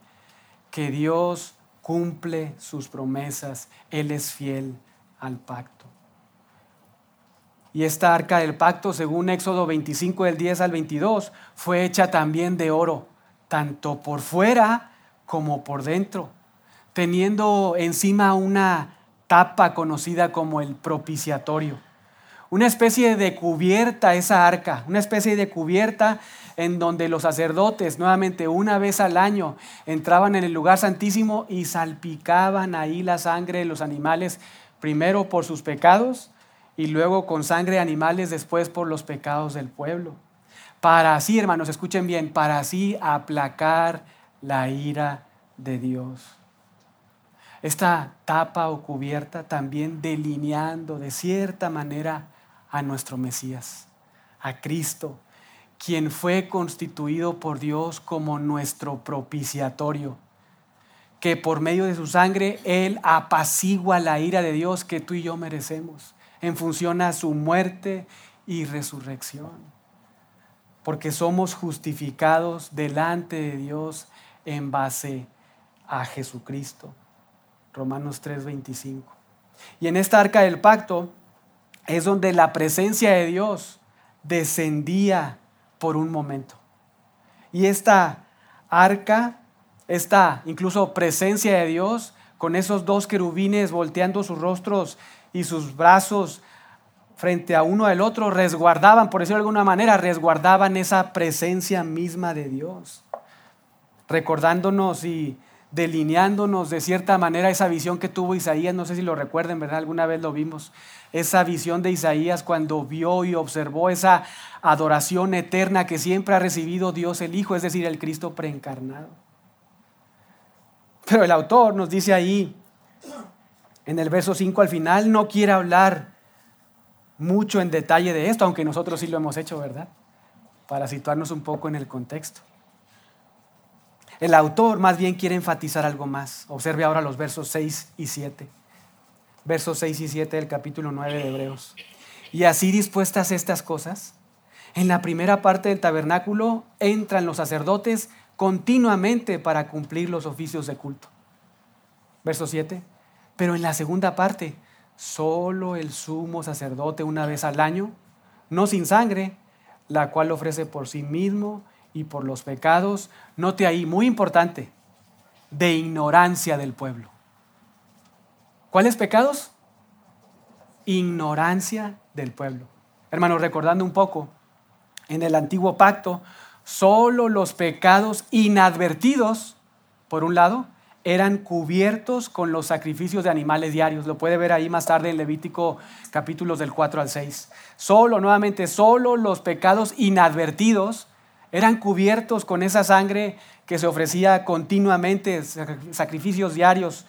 que Dios cumple sus promesas, Él es fiel al pacto. Y esta arca del pacto, según Éxodo 25 del 10 al 22, fue hecha también de oro, tanto por fuera como por dentro teniendo encima una tapa conocida como el propiciatorio. Una especie de cubierta, esa arca, una especie de cubierta en donde los sacerdotes, nuevamente una vez al año, entraban en el lugar santísimo y salpicaban ahí la sangre de los animales, primero por sus pecados y luego con sangre de animales después por los pecados del pueblo. Para así, hermanos, escuchen bien, para así aplacar la ira de Dios esta tapa o cubierta también delineando de cierta manera a nuestro Mesías, a Cristo, quien fue constituido por Dios como nuestro propiciatorio, que por medio de su sangre Él apacigua la ira de Dios que tú y yo merecemos en función a su muerte y resurrección. Porque somos justificados delante de Dios en base a Jesucristo. Romanos 3:25. Y en esta arca del pacto es donde la presencia de Dios descendía por un momento. Y esta arca, esta incluso presencia de Dios, con esos dos querubines volteando sus rostros y sus brazos frente a uno del otro, resguardaban, por decirlo de alguna manera, resguardaban esa presencia misma de Dios, recordándonos y delineándonos de cierta manera esa visión que tuvo Isaías, no sé si lo recuerden, ¿verdad? Alguna vez lo vimos, esa visión de Isaías cuando vio y observó esa adoración eterna que siempre ha recibido Dios el Hijo, es decir, el Cristo preencarnado. Pero el autor nos dice ahí, en el verso 5 al final, no quiere hablar mucho en detalle de esto, aunque nosotros sí lo hemos hecho, ¿verdad? Para situarnos un poco en el contexto. El autor más bien quiere enfatizar algo más. Observe ahora los versos 6 y 7. Versos 6 y 7 del capítulo 9 de Hebreos. Y así dispuestas estas cosas, en la primera parte del tabernáculo entran los sacerdotes continuamente para cumplir los oficios de culto. Verso 7. Pero en la segunda parte, solo el sumo sacerdote una vez al año, no sin sangre, la cual ofrece por sí mismo y por los pecados, note ahí, muy importante, de ignorancia del pueblo. ¿Cuáles pecados? Ignorancia del pueblo. Hermanos, recordando un poco, en el antiguo pacto, solo los pecados inadvertidos, por un lado, eran cubiertos con los sacrificios de animales diarios. Lo puede ver ahí más tarde en Levítico capítulos del 4 al 6. Solo, nuevamente, solo los pecados inadvertidos eran cubiertos con esa sangre que se ofrecía continuamente, sacrificios diarios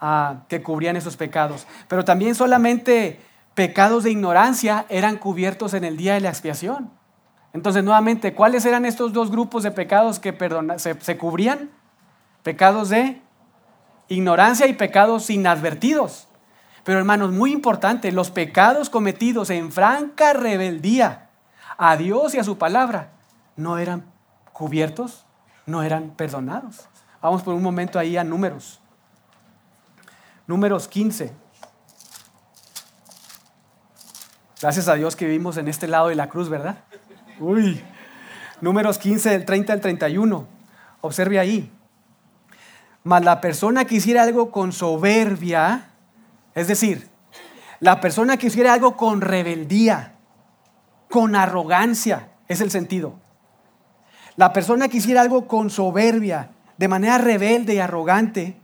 ah, que cubrían esos pecados. Pero también solamente pecados de ignorancia eran cubiertos en el día de la expiación. Entonces, nuevamente, ¿cuáles eran estos dos grupos de pecados que se, se cubrían? Pecados de ignorancia y pecados inadvertidos. Pero hermanos, muy importante, los pecados cometidos en franca rebeldía a Dios y a su palabra no eran cubiertos, no eran perdonados. Vamos por un momento ahí a números. Números 15. Gracias a Dios que vivimos en este lado de la cruz, ¿verdad? Uy. Números 15 del 30 al 31. Observe ahí. Mas la persona que hiciera algo con soberbia, es decir, la persona que hiciera algo con rebeldía, con arrogancia, es el sentido. La persona que hiciera algo con soberbia, de manera rebelde y arrogante,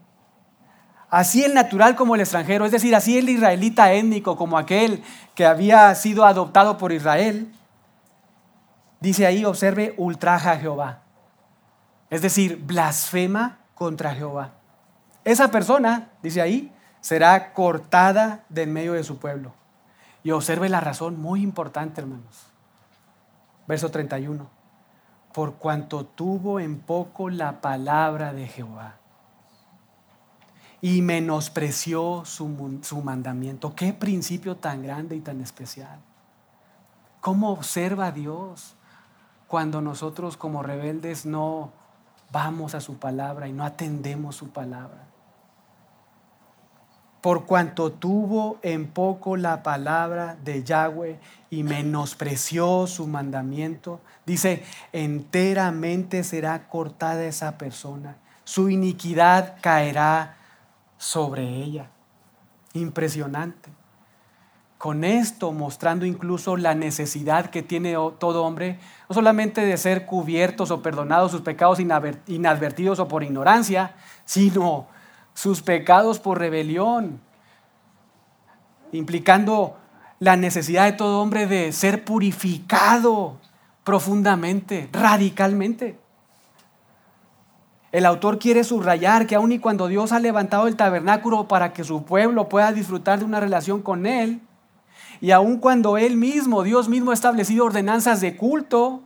así el natural como el extranjero, es decir, así el israelita étnico como aquel que había sido adoptado por Israel, dice ahí, observe, ultraja a Jehová. Es decir, blasfema contra Jehová. Esa persona, dice ahí, será cortada del medio de su pueblo. Y observe la razón muy importante, hermanos. Verso 31 por cuanto tuvo en poco la palabra de Jehová y menospreció su, su, mandamiento. Qué principio tan grande y tan especial. ¿Cómo observa Dios cuando nosotros como rebeldes no vamos a su palabra y no atendemos su palabra? Por cuanto tuvo en poco la palabra de Yahweh y menospreció su mandamiento, dice, enteramente será cortada esa persona, su iniquidad caerá sobre ella. Impresionante. Con esto mostrando incluso la necesidad que tiene todo hombre, no solamente de ser cubiertos o perdonados sus pecados inadvertidos o por ignorancia, sino sus pecados por rebelión, implicando la necesidad de todo hombre de ser purificado profundamente, radicalmente. El autor quiere subrayar que aun y cuando Dios ha levantado el tabernáculo para que su pueblo pueda disfrutar de una relación con Él, y aun cuando Él mismo, Dios mismo, ha establecido ordenanzas de culto,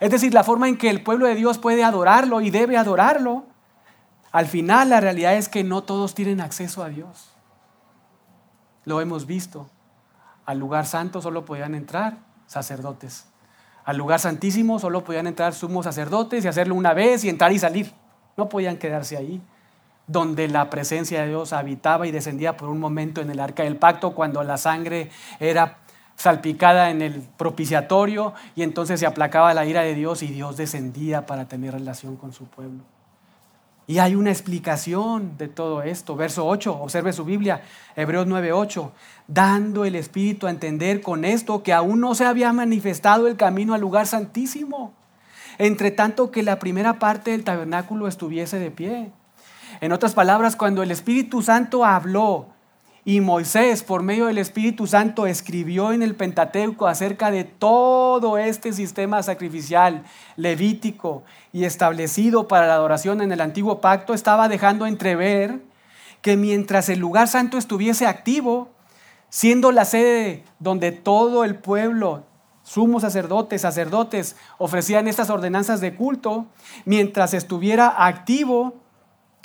es decir, la forma en que el pueblo de Dios puede adorarlo y debe adorarlo, al final la realidad es que no todos tienen acceso a Dios. Lo hemos visto. Al lugar santo solo podían entrar sacerdotes. Al lugar santísimo solo podían entrar sumos sacerdotes y hacerlo una vez y entrar y salir. No podían quedarse ahí donde la presencia de Dios habitaba y descendía por un momento en el arca del pacto, cuando la sangre era salpicada en el propiciatorio y entonces se aplacaba la ira de Dios y Dios descendía para tener relación con su pueblo. Y hay una explicación de todo esto. Verso 8, observe su Biblia, Hebreos 9:8, dando el Espíritu a entender con esto que aún no se había manifestado el camino al lugar santísimo, entre tanto que la primera parte del tabernáculo estuviese de pie. En otras palabras, cuando el Espíritu Santo habló y Moisés, por medio del Espíritu Santo, escribió en el Pentateuco acerca de todo este sistema sacrificial levítico y establecido para la adoración en el antiguo pacto, estaba dejando entrever que mientras el lugar santo estuviese activo, siendo la sede donde todo el pueblo, sumos sacerdotes, sacerdotes, ofrecían estas ordenanzas de culto, mientras estuviera activo,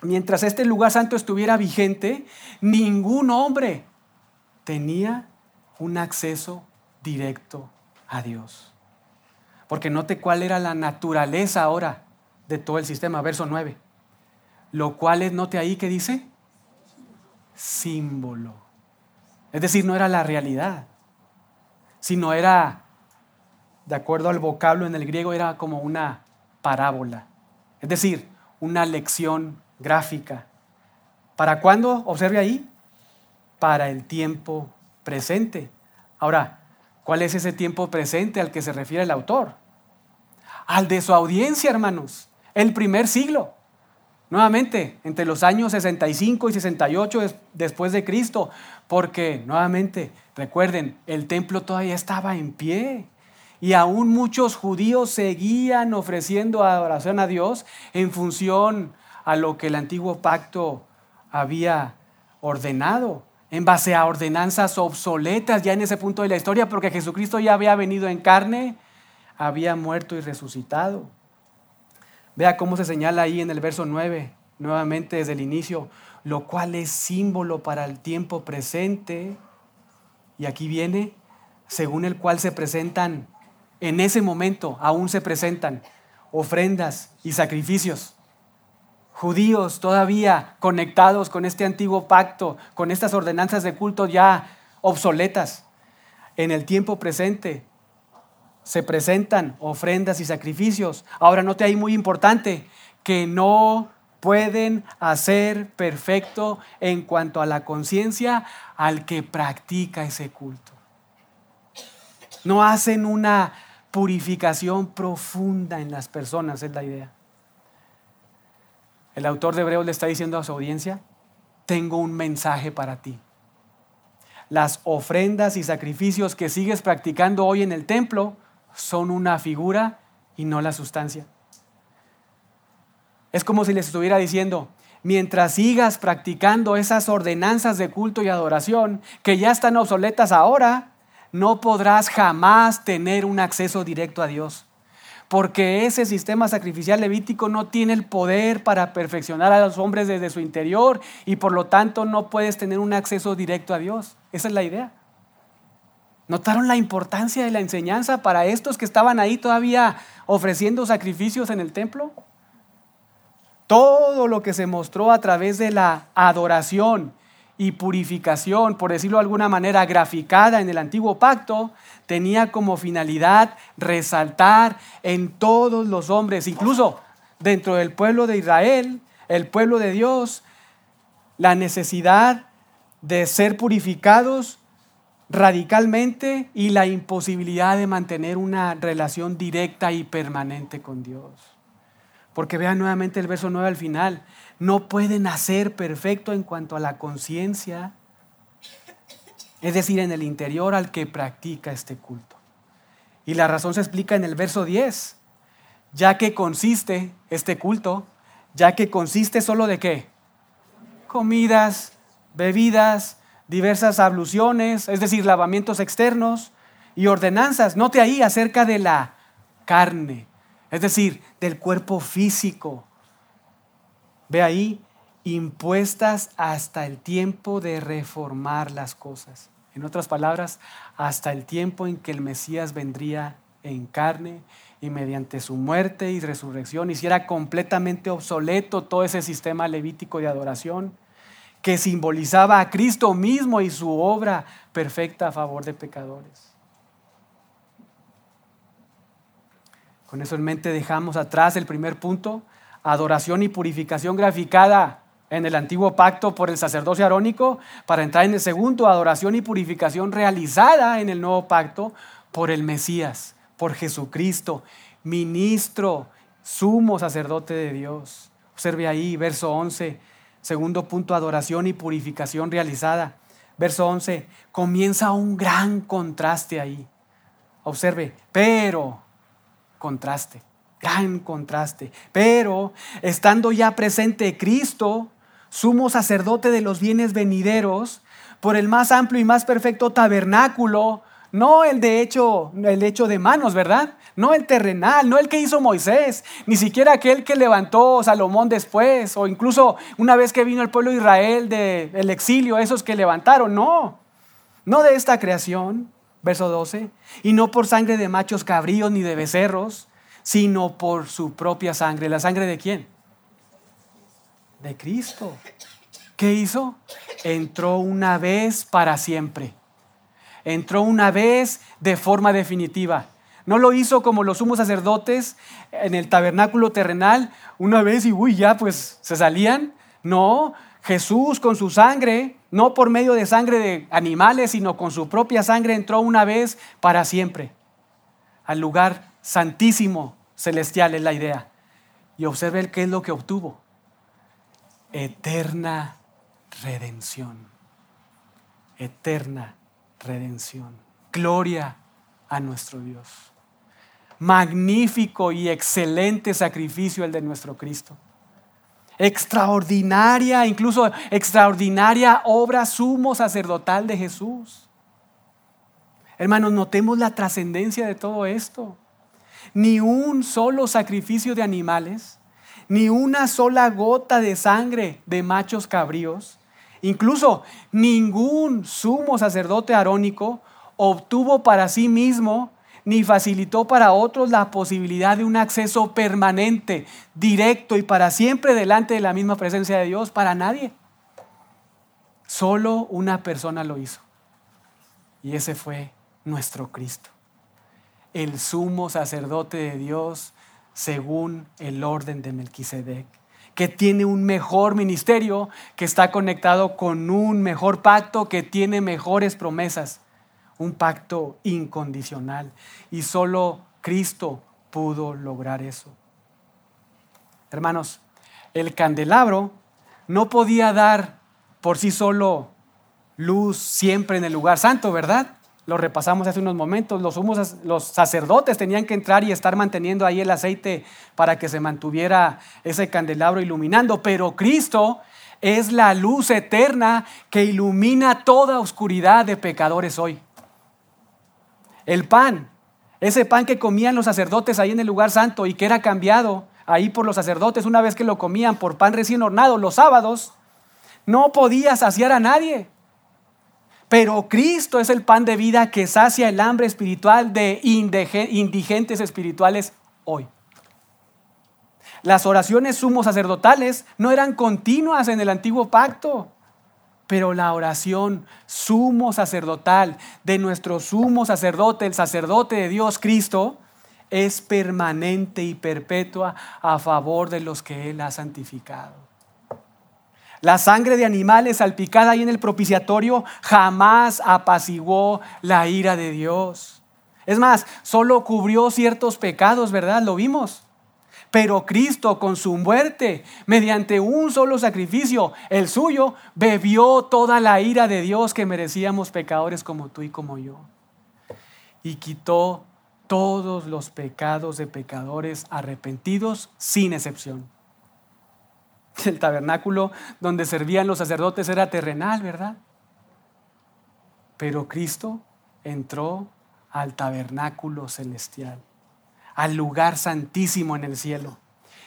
mientras este lugar santo estuviera vigente, ningún hombre tenía un acceso directo a Dios. Porque note cuál era la naturaleza ahora de todo el sistema, verso 9. Lo cual es, note ahí que dice, símbolo. Es decir, no era la realidad, sino era, de acuerdo al vocablo en el griego, era como una parábola. Es decir, una lección gráfica. ¿Para cuándo? Observe ahí. Para el tiempo presente. Ahora, ¿cuál es ese tiempo presente al que se refiere el autor? Al de su audiencia, hermanos. El primer siglo. Nuevamente, entre los años 65 y 68 después de Cristo. Porque, nuevamente, recuerden, el templo todavía estaba en pie. Y aún muchos judíos seguían ofreciendo adoración a Dios en función a lo que el antiguo pacto había ordenado, en base a ordenanzas obsoletas ya en ese punto de la historia, porque Jesucristo ya había venido en carne, había muerto y resucitado. Vea cómo se señala ahí en el verso 9, nuevamente desde el inicio, lo cual es símbolo para el tiempo presente. Y aquí viene, según el cual se presentan, en ese momento aún se presentan ofrendas y sacrificios judíos todavía conectados con este antiguo pacto, con estas ordenanzas de culto ya obsoletas. En el tiempo presente se presentan ofrendas y sacrificios. Ahora note ahí muy importante que no pueden hacer perfecto en cuanto a la conciencia al que practica ese culto. No hacen una purificación profunda en las personas, es la idea. El autor de Hebreos le está diciendo a su audiencia, tengo un mensaje para ti. Las ofrendas y sacrificios que sigues practicando hoy en el templo son una figura y no la sustancia. Es como si les estuviera diciendo, mientras sigas practicando esas ordenanzas de culto y adoración que ya están obsoletas ahora, no podrás jamás tener un acceso directo a Dios porque ese sistema sacrificial levítico no tiene el poder para perfeccionar a los hombres desde su interior y por lo tanto no puedes tener un acceso directo a Dios. Esa es la idea. ¿Notaron la importancia de la enseñanza para estos que estaban ahí todavía ofreciendo sacrificios en el templo? Todo lo que se mostró a través de la adoración y purificación, por decirlo de alguna manera, graficada en el antiguo pacto, tenía como finalidad resaltar en todos los hombres, incluso dentro del pueblo de Israel, el pueblo de Dios, la necesidad de ser purificados radicalmente y la imposibilidad de mantener una relación directa y permanente con Dios. Porque vean nuevamente el verso 9 al final, no puede nacer perfecto en cuanto a la conciencia, es decir, en el interior al que practica este culto. Y la razón se explica en el verso 10, ya que consiste este culto, ya que consiste solo de qué? Comidas, bebidas, diversas abluciones, es decir, lavamientos externos y ordenanzas. Note ahí acerca de la carne, es decir, del cuerpo físico. Ve ahí, impuestas hasta el tiempo de reformar las cosas. En otras palabras, hasta el tiempo en que el Mesías vendría en carne y mediante su muerte y resurrección hiciera completamente obsoleto todo ese sistema levítico de adoración que simbolizaba a Cristo mismo y su obra perfecta a favor de pecadores. Con eso en mente dejamos atrás el primer punto, adoración y purificación graficada en el antiguo pacto por el sacerdocio arónico, para entrar en el segundo, adoración y purificación realizada en el nuevo pacto por el Mesías, por Jesucristo, ministro, sumo sacerdote de Dios. Observe ahí, verso 11, segundo punto, adoración y purificación realizada. Verso 11, comienza un gran contraste ahí. Observe, pero contraste, gran contraste. Pero estando ya presente Cristo, sumo sacerdote de los bienes venideros, por el más amplio y más perfecto tabernáculo, no el de hecho, el hecho de manos, ¿verdad? No el terrenal, no el que hizo Moisés, ni siquiera aquel que levantó Salomón después, o incluso una vez que vino el pueblo de Israel del exilio, esos que levantaron, no, no de esta creación, verso 12, y no por sangre de machos cabríos ni de becerros, sino por su propia sangre. ¿La sangre de quién? De Cristo. ¿Qué hizo? Entró una vez para siempre. Entró una vez de forma definitiva. No lo hizo como los sumos sacerdotes en el tabernáculo terrenal, una vez y uy, ya pues se salían. No, Jesús con su sangre, no por medio de sangre de animales, sino con su propia sangre entró una vez para siempre al lugar santísimo celestial, es la idea. Y observe qué es lo que obtuvo. Eterna redención. Eterna redención. Gloria a nuestro Dios. Magnífico y excelente sacrificio el de nuestro Cristo extraordinaria, incluso extraordinaria obra sumo sacerdotal de Jesús. Hermanos, notemos la trascendencia de todo esto. Ni un solo sacrificio de animales, ni una sola gota de sangre de machos cabríos, incluso ningún sumo sacerdote arónico obtuvo para sí mismo ni facilitó para otros la posibilidad de un acceso permanente, directo y para siempre delante de la misma presencia de Dios, para nadie. Solo una persona lo hizo. Y ese fue nuestro Cristo, el sumo sacerdote de Dios según el orden de Melquisedec, que tiene un mejor ministerio, que está conectado con un mejor pacto, que tiene mejores promesas un pacto incondicional. Y solo Cristo pudo lograr eso. Hermanos, el candelabro no podía dar por sí solo luz siempre en el lugar santo, ¿verdad? Lo repasamos hace unos momentos. Los, los sacerdotes tenían que entrar y estar manteniendo ahí el aceite para que se mantuviera ese candelabro iluminando. Pero Cristo es la luz eterna que ilumina toda oscuridad de pecadores hoy. El pan, ese pan que comían los sacerdotes ahí en el lugar santo y que era cambiado ahí por los sacerdotes una vez que lo comían por pan recién hornado los sábados, no podía saciar a nadie. Pero Cristo es el pan de vida que sacia el hambre espiritual de indigentes espirituales hoy. Las oraciones sumo sacerdotales no eran continuas en el antiguo pacto. Pero la oración sumo sacerdotal de nuestro sumo sacerdote, el sacerdote de Dios Cristo, es permanente y perpetua a favor de los que Él ha santificado. La sangre de animales salpicada ahí en el propiciatorio jamás apaciguó la ira de Dios. Es más, solo cubrió ciertos pecados, ¿verdad? Lo vimos. Pero Cristo con su muerte, mediante un solo sacrificio, el suyo, bebió toda la ira de Dios que merecíamos pecadores como tú y como yo. Y quitó todos los pecados de pecadores arrepentidos sin excepción. El tabernáculo donde servían los sacerdotes era terrenal, ¿verdad? Pero Cristo entró al tabernáculo celestial, al lugar santísimo en el cielo.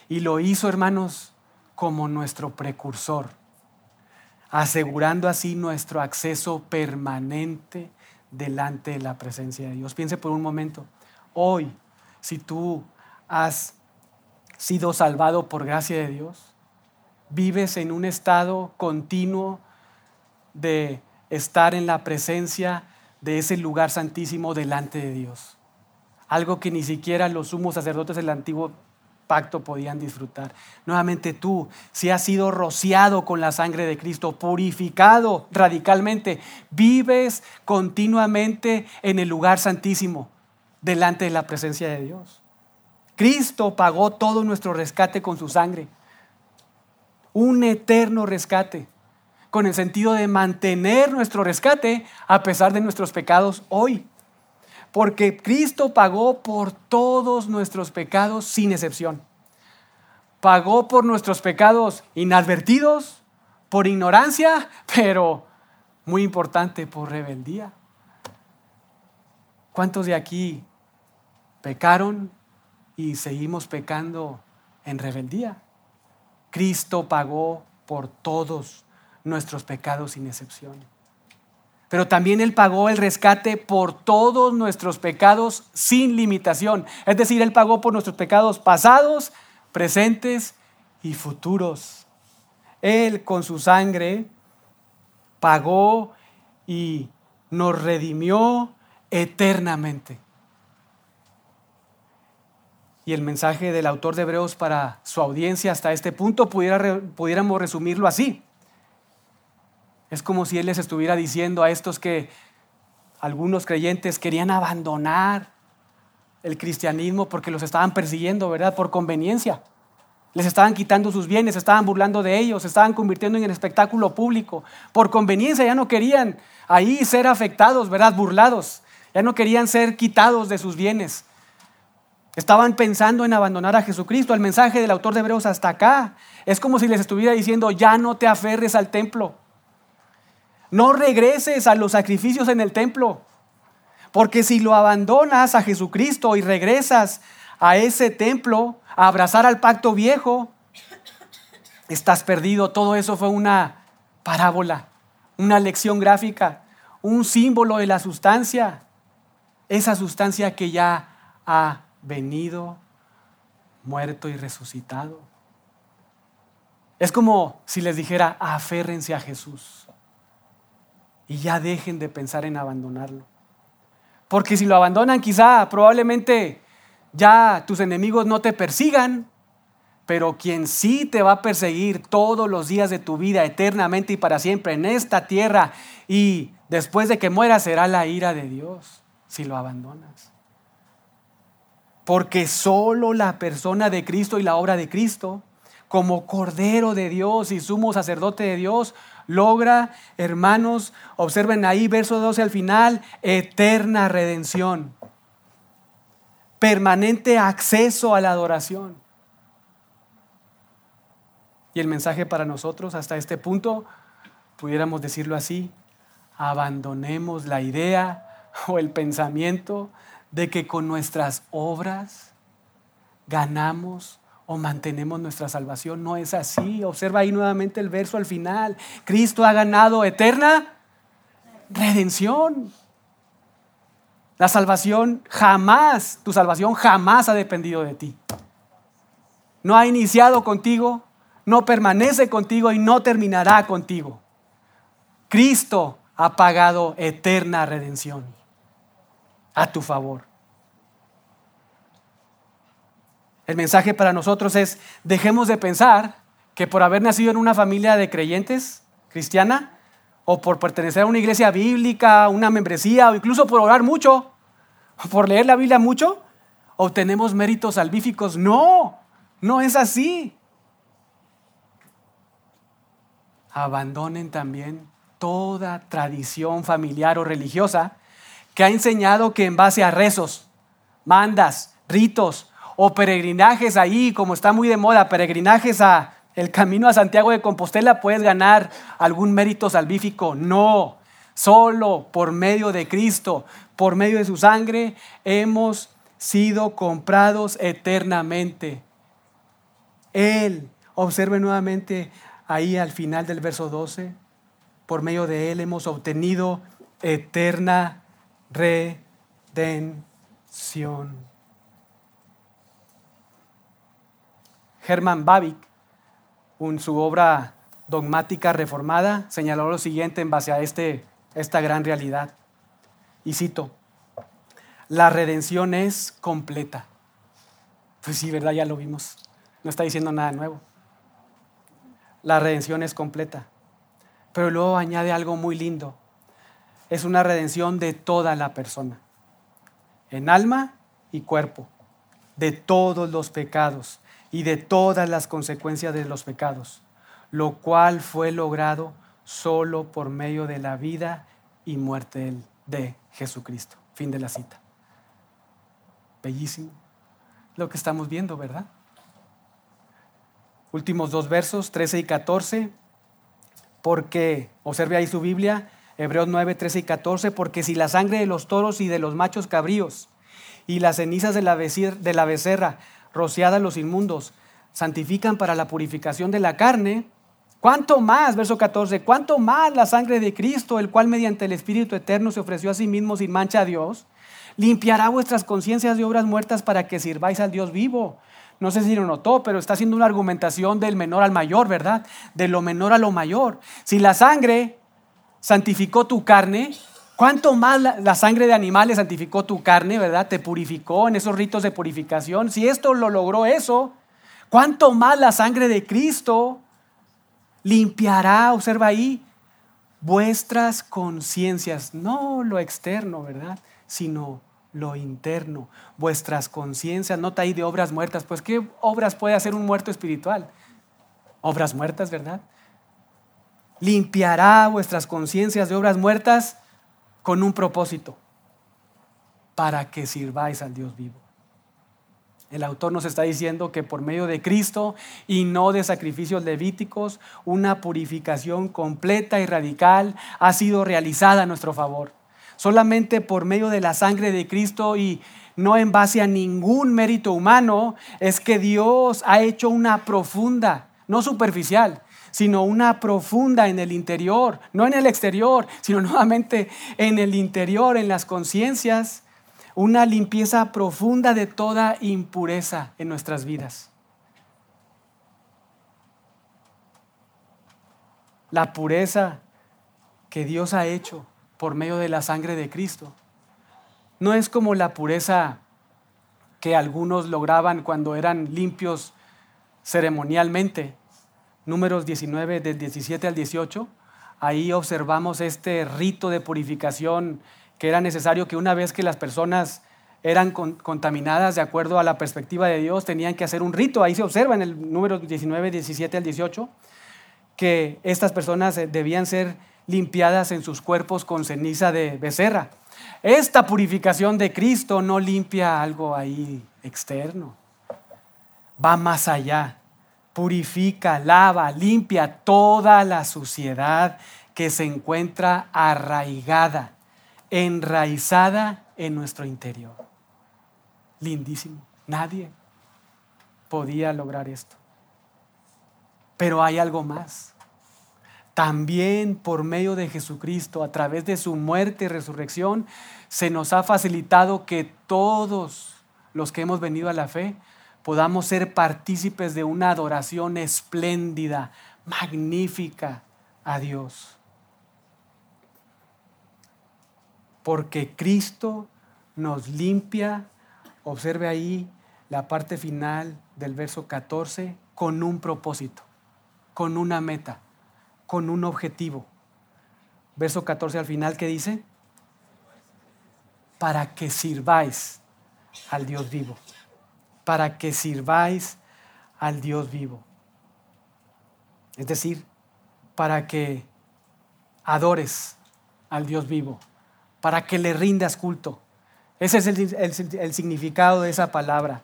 Y lo hizo, hermanos, como nuestro precursor, asegurando así nuestro acceso permanente delante de la presencia de Dios. Piense por un momento, hoy, si tú has sido salvado por gracia de Dios, vives en un estado continuo de estar en la presencia de ese lugar santísimo delante de Dios. Algo que ni siquiera los sumos sacerdotes del antiguo pacto podían disfrutar. Nuevamente tú, si has sido rociado con la sangre de Cristo, purificado radicalmente, vives continuamente en el lugar santísimo, delante de la presencia de Dios. Cristo pagó todo nuestro rescate con su sangre. Un eterno rescate, con el sentido de mantener nuestro rescate a pesar de nuestros pecados hoy porque Cristo pagó por todos nuestros pecados sin excepción. Pagó por nuestros pecados inadvertidos, por ignorancia, pero muy importante, por rebeldía. ¿Cuántos de aquí pecaron y seguimos pecando en rebeldía? Cristo pagó por todos nuestros pecados sin excepción pero también Él pagó el rescate por todos nuestros pecados sin limitación. Es decir, Él pagó por nuestros pecados pasados, presentes y futuros. Él con su sangre pagó y nos redimió eternamente. Y el mensaje del autor de Hebreos para su audiencia hasta este punto pudiéramos resumirlo así. Es como si Él les estuviera diciendo a estos que algunos creyentes querían abandonar el cristianismo porque los estaban persiguiendo, ¿verdad? Por conveniencia. Les estaban quitando sus bienes, estaban burlando de ellos, estaban convirtiendo en el espectáculo público. Por conveniencia ya no querían ahí ser afectados, ¿verdad? Burlados. Ya no querían ser quitados de sus bienes. Estaban pensando en abandonar a Jesucristo. El mensaje del autor de Hebreos hasta acá es como si les estuviera diciendo, ya no te aferres al templo. No regreses a los sacrificios en el templo. Porque si lo abandonas a Jesucristo y regresas a ese templo a abrazar al pacto viejo, estás perdido. Todo eso fue una parábola, una lección gráfica, un símbolo de la sustancia. Esa sustancia que ya ha venido, muerto y resucitado. Es como si les dijera, aférrense a Jesús y ya dejen de pensar en abandonarlo. Porque si lo abandonan, quizá probablemente ya tus enemigos no te persigan, pero quien sí te va a perseguir todos los días de tu vida, eternamente y para siempre, en esta tierra, y después de que mueras será la ira de Dios si lo abandonas. Porque solo la persona de Cristo y la obra de Cristo, como Cordero de Dios y sumo sacerdote de Dios, logra, hermanos, observen ahí verso 12 al final, eterna redención, permanente acceso a la adoración. Y el mensaje para nosotros hasta este punto, pudiéramos decirlo así, abandonemos la idea o el pensamiento de que con nuestras obras ganamos o mantenemos nuestra salvación. No es así. Observa ahí nuevamente el verso al final. Cristo ha ganado eterna redención. La salvación jamás, tu salvación jamás ha dependido de ti. No ha iniciado contigo, no permanece contigo y no terminará contigo. Cristo ha pagado eterna redención a tu favor. El mensaje para nosotros es, dejemos de pensar que por haber nacido en una familia de creyentes cristiana, o por pertenecer a una iglesia bíblica, una membresía, o incluso por orar mucho, o por leer la Biblia mucho, obtenemos méritos salvíficos. No, no es así. Abandonen también toda tradición familiar o religiosa que ha enseñado que en base a rezos, mandas, ritos, o peregrinajes ahí, como está muy de moda, peregrinajes a el camino a Santiago de Compostela, puedes ganar algún mérito salvífico. No, Solo por medio de Cristo, por medio de su sangre, hemos sido comprados eternamente. Él, observe nuevamente ahí al final del verso 12, por medio de Él hemos obtenido eterna redención. Herman Babic, en su obra dogmática reformada, señaló lo siguiente en base a este, esta gran realidad. Y cito, la redención es completa. Pues sí, ¿verdad? Ya lo vimos. No está diciendo nada nuevo. La redención es completa. Pero luego añade algo muy lindo. Es una redención de toda la persona. En alma y cuerpo. De todos los pecados y de todas las consecuencias de los pecados. Lo cual fue logrado solo por medio de la vida y muerte de Jesucristo. Fin de la cita. Bellísimo. Lo que estamos viendo, ¿verdad? Últimos dos versos, 13 y 14. Porque, observe ahí su Biblia, Hebreos 9, 13 y 14, porque si la sangre de los toros y de los machos cabríos y las cenizas de la, de becerra rociada los inmundos santifican para la purificación de la carne, ¿Cuánto más, verso 14, cuánto más la sangre de Cristo, el cual mediante el Espíritu Eterno se ofreció a sí mismo sin mancha a Dios, limpiará vuestras conciencias de obras muertas para que sirváis al Dios vivo? No sé si lo notó, pero está haciendo una argumentación del menor al mayor, ¿verdad? De lo menor a lo mayor. Si la sangre santificó tu carne, ¿cuánto más la, sangre de animales santificó tu carne, ¿verdad? Te purificó en esos ritos de purificación. Si esto lo logró eso, ¿cuánto más la sangre de Cristo? limpiará, observa ahí, vuestras conciencias, no lo externo, ¿verdad? Sino lo interno, vuestras conciencias, nota ahí de obras muertas, pues ¿qué obras puede hacer un muerto espiritual? Obras muertas, ¿verdad? Limpiará vuestras conciencias de obras muertas con un propósito, para que sirváis al Dios vivo. El autor nos está diciendo que por medio de Cristo y no de sacrificios levíticos, una purificación completa y radical ha sido realizada a nuestro favor. Solamente por medio de la sangre de Cristo y no en base a ningún mérito humano es que Dios ha hecho una profunda, no superficial, sino una profunda en el interior, no en el exterior, sino nuevamente en el interior, en las conciencias una limpieza profunda de toda impureza en nuestras vidas. La pureza que Dios ha hecho por medio de la sangre de Cristo no es como la pureza que algunos lograban cuando eran limpios ceremonialmente. Números 19 del 17 al 18, ahí observamos este rito de purificación que era necesario que una vez que las personas eran contaminadas de acuerdo a la perspectiva de Dios, tenían que hacer un rito. Ahí se observa en el número 19, 17 al 18, que estas personas eh, debían ser limpiadas en sus cuerpos con ceniza de becerra. Esta purificación de Cristo no limpia algo ahí externo, va más allá, purifica, lava, limpia toda la suciedad que se encuentra arraigada enraizada en nuestro interior. Lindísimo. Nadie podía lograr esto. Pero hay algo más. También por medio de Jesucristo, a través de su muerte y resurrección, se nos ha facilitado que todos los que hemos venido a la fe podamos ser partícipes de una adoración espléndida, magnífica a Dios. porque Cristo nos limpia, observe ahí la parte final del verso 14, con un propósito, con una meta, con un objetivo. Verso 14 al final, ¿qué dice? Para que sirváis al Dios vivo, para que sirváis al Dios vivo. Es decir, para que adores al Dios vivo para que le rindas culto. Ese es el, significado de esa palabra.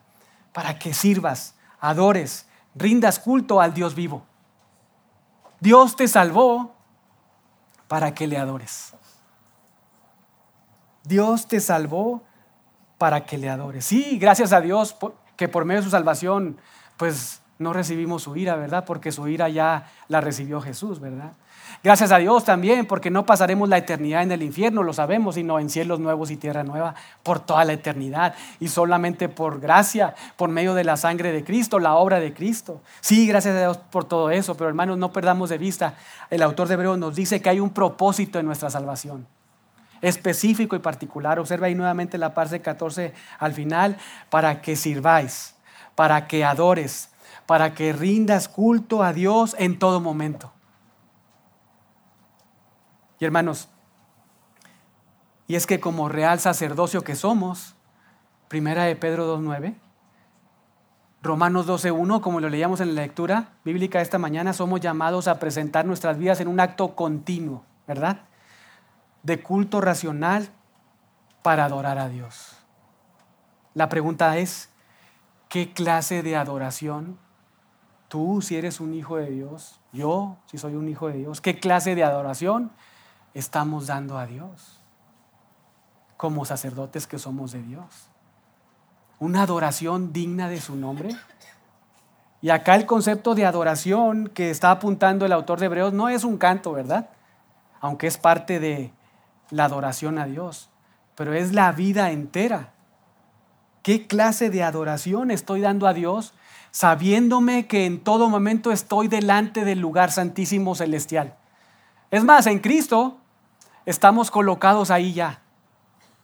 Para que sirvas, adores, rindas culto al Dios vivo. Dios te salvó para que le adores. Dios te salvó para que le adores. Sí, gracias a Dios que por medio de su salvación, pues no recibimos su ira, ¿verdad? Porque su ira ya la recibió Jesús, ¿verdad? Gracias a Dios también, porque no pasaremos la eternidad en el infierno, lo sabemos, sino en cielos nuevos y tierra nueva por toda la eternidad. Y solamente por gracia, por medio de la sangre de Cristo, la obra de Cristo. Sí, gracias a Dios por todo eso, pero hermanos, no perdamos de vista, el autor de Hebreos nos dice que hay un propósito en nuestra salvación específico y particular. Observa ahí nuevamente la parte 14 al final, para que sirváis, para que adores, para que rindas culto a Dios en todo momento. Y hermanos, y es que como real sacerdocio que somos, primera de Pedro 2.9, Romanos 12.1, como lo leíamos en la lectura bíblica esta mañana, somos llamados a presentar nuestras vidas en un acto continuo, ¿verdad? De culto racional para adorar a Dios. La pregunta es, ¿qué clase de adoración tú si eres un hijo de Dios, yo si soy un hijo de Dios, qué clase de adoración estamos dando a Dios como sacerdotes que somos de Dios. Una adoración digna de su nombre. Y acá el concepto de adoración que está apuntando el autor de Hebreos no es un canto, ¿verdad? Aunque es parte de la adoración a Dios, pero es la vida entera. ¿Qué clase de adoración estoy dando a Dios sabiéndome que en todo momento estoy delante del lugar santísimo celestial? Es más, en Cristo estamos colocados ahí ya.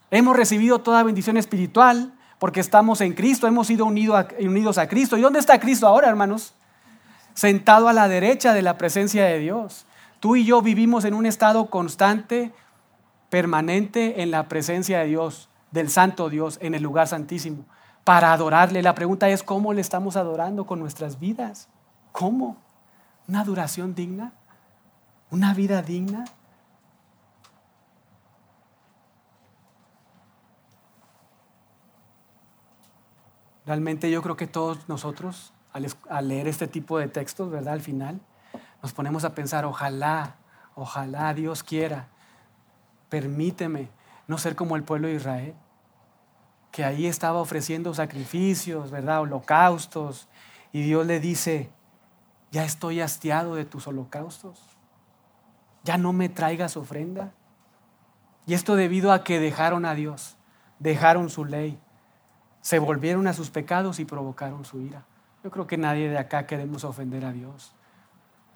Hemos recibido toda bendición espiritual porque estamos en Cristo, hemos sido unidos a Cristo. ¿Y dónde está Cristo ahora, hermanos? Sentado a la derecha de la presencia de Dios. Tú y yo vivimos en un estado constante, permanente en la presencia de Dios, del Santo Dios, en el lugar santísimo, para adorarle. La pregunta es, ¿cómo le estamos adorando con nuestras vidas? ¿Cómo? ¿Una adoración digna? ¿Una vida digna? Realmente yo creo que todos nosotros, al, leer este tipo de textos, ¿verdad? Al final, nos ponemos a pensar, ojalá, ojalá Dios quiera, permíteme no ser como el pueblo de Israel, que ahí estaba ofreciendo sacrificios, ¿verdad? Holocaustos, y Dios le dice, ya estoy hastiado de tus holocaustos, ya no me traigas ofrenda. Y esto debido a que dejaron a Dios, dejaron su ley, se volvieron a sus pecados y provocaron su ira. Yo creo que nadie de acá queremos ofender a Dios.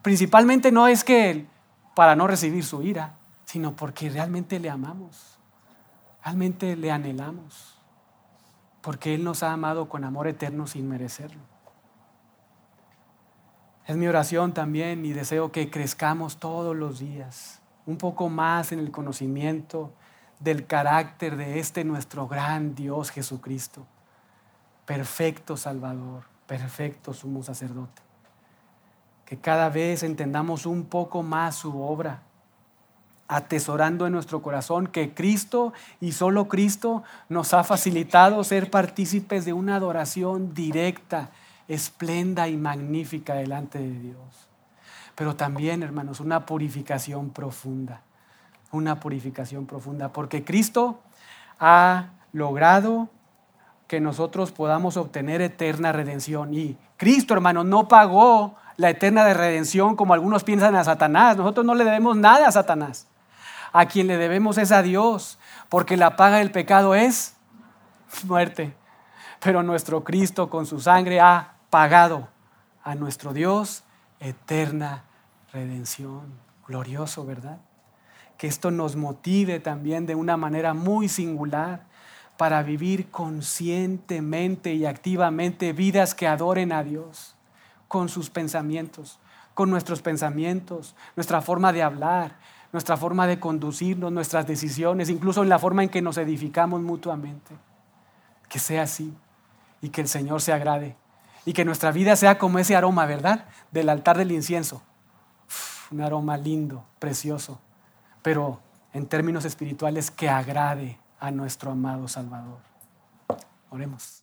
Principalmente no es que para no recibir su ira, sino porque realmente le amamos, realmente le anhelamos, porque Él nos ha amado con amor eterno sin merecerlo. Es mi oración también y deseo que crezcamos todos los días, un poco más en el conocimiento del carácter de este nuestro gran Dios Jesucristo perfecto Salvador, perfecto sumo sacerdote. Que cada vez entendamos un poco más su obra, atesorando en nuestro corazón que Cristo y solo Cristo nos ha facilitado ser partícipes de una adoración directa, esplenda y magnífica delante de Dios. Pero también, hermanos, una purificación profunda, una purificación profunda, porque Cristo ha logrado que nosotros podamos obtener eterna redención. Y Cristo, hermano, no pagó la eterna de redención como algunos piensan a Satanás. Nosotros no le debemos nada a Satanás. A quien le debemos es a Dios, porque la paga del pecado es muerte. Pero nuestro Cristo con su sangre ha pagado a nuestro Dios eterna redención. Glorioso, ¿verdad? Que esto nos motive también de una manera muy singular para vivir conscientemente y activamente vidas que adoren a Dios con sus pensamientos, con nuestros pensamientos, nuestra forma de hablar, nuestra forma de conducirnos, nuestras decisiones, incluso en la forma en que nos edificamos mutuamente. Que sea así y que el Señor se agrade y que nuestra vida sea como ese aroma, ¿verdad? Del altar del incienso. un aroma lindo, precioso, pero en términos espirituales que agrade a nuestro amado Salvador. Oremos.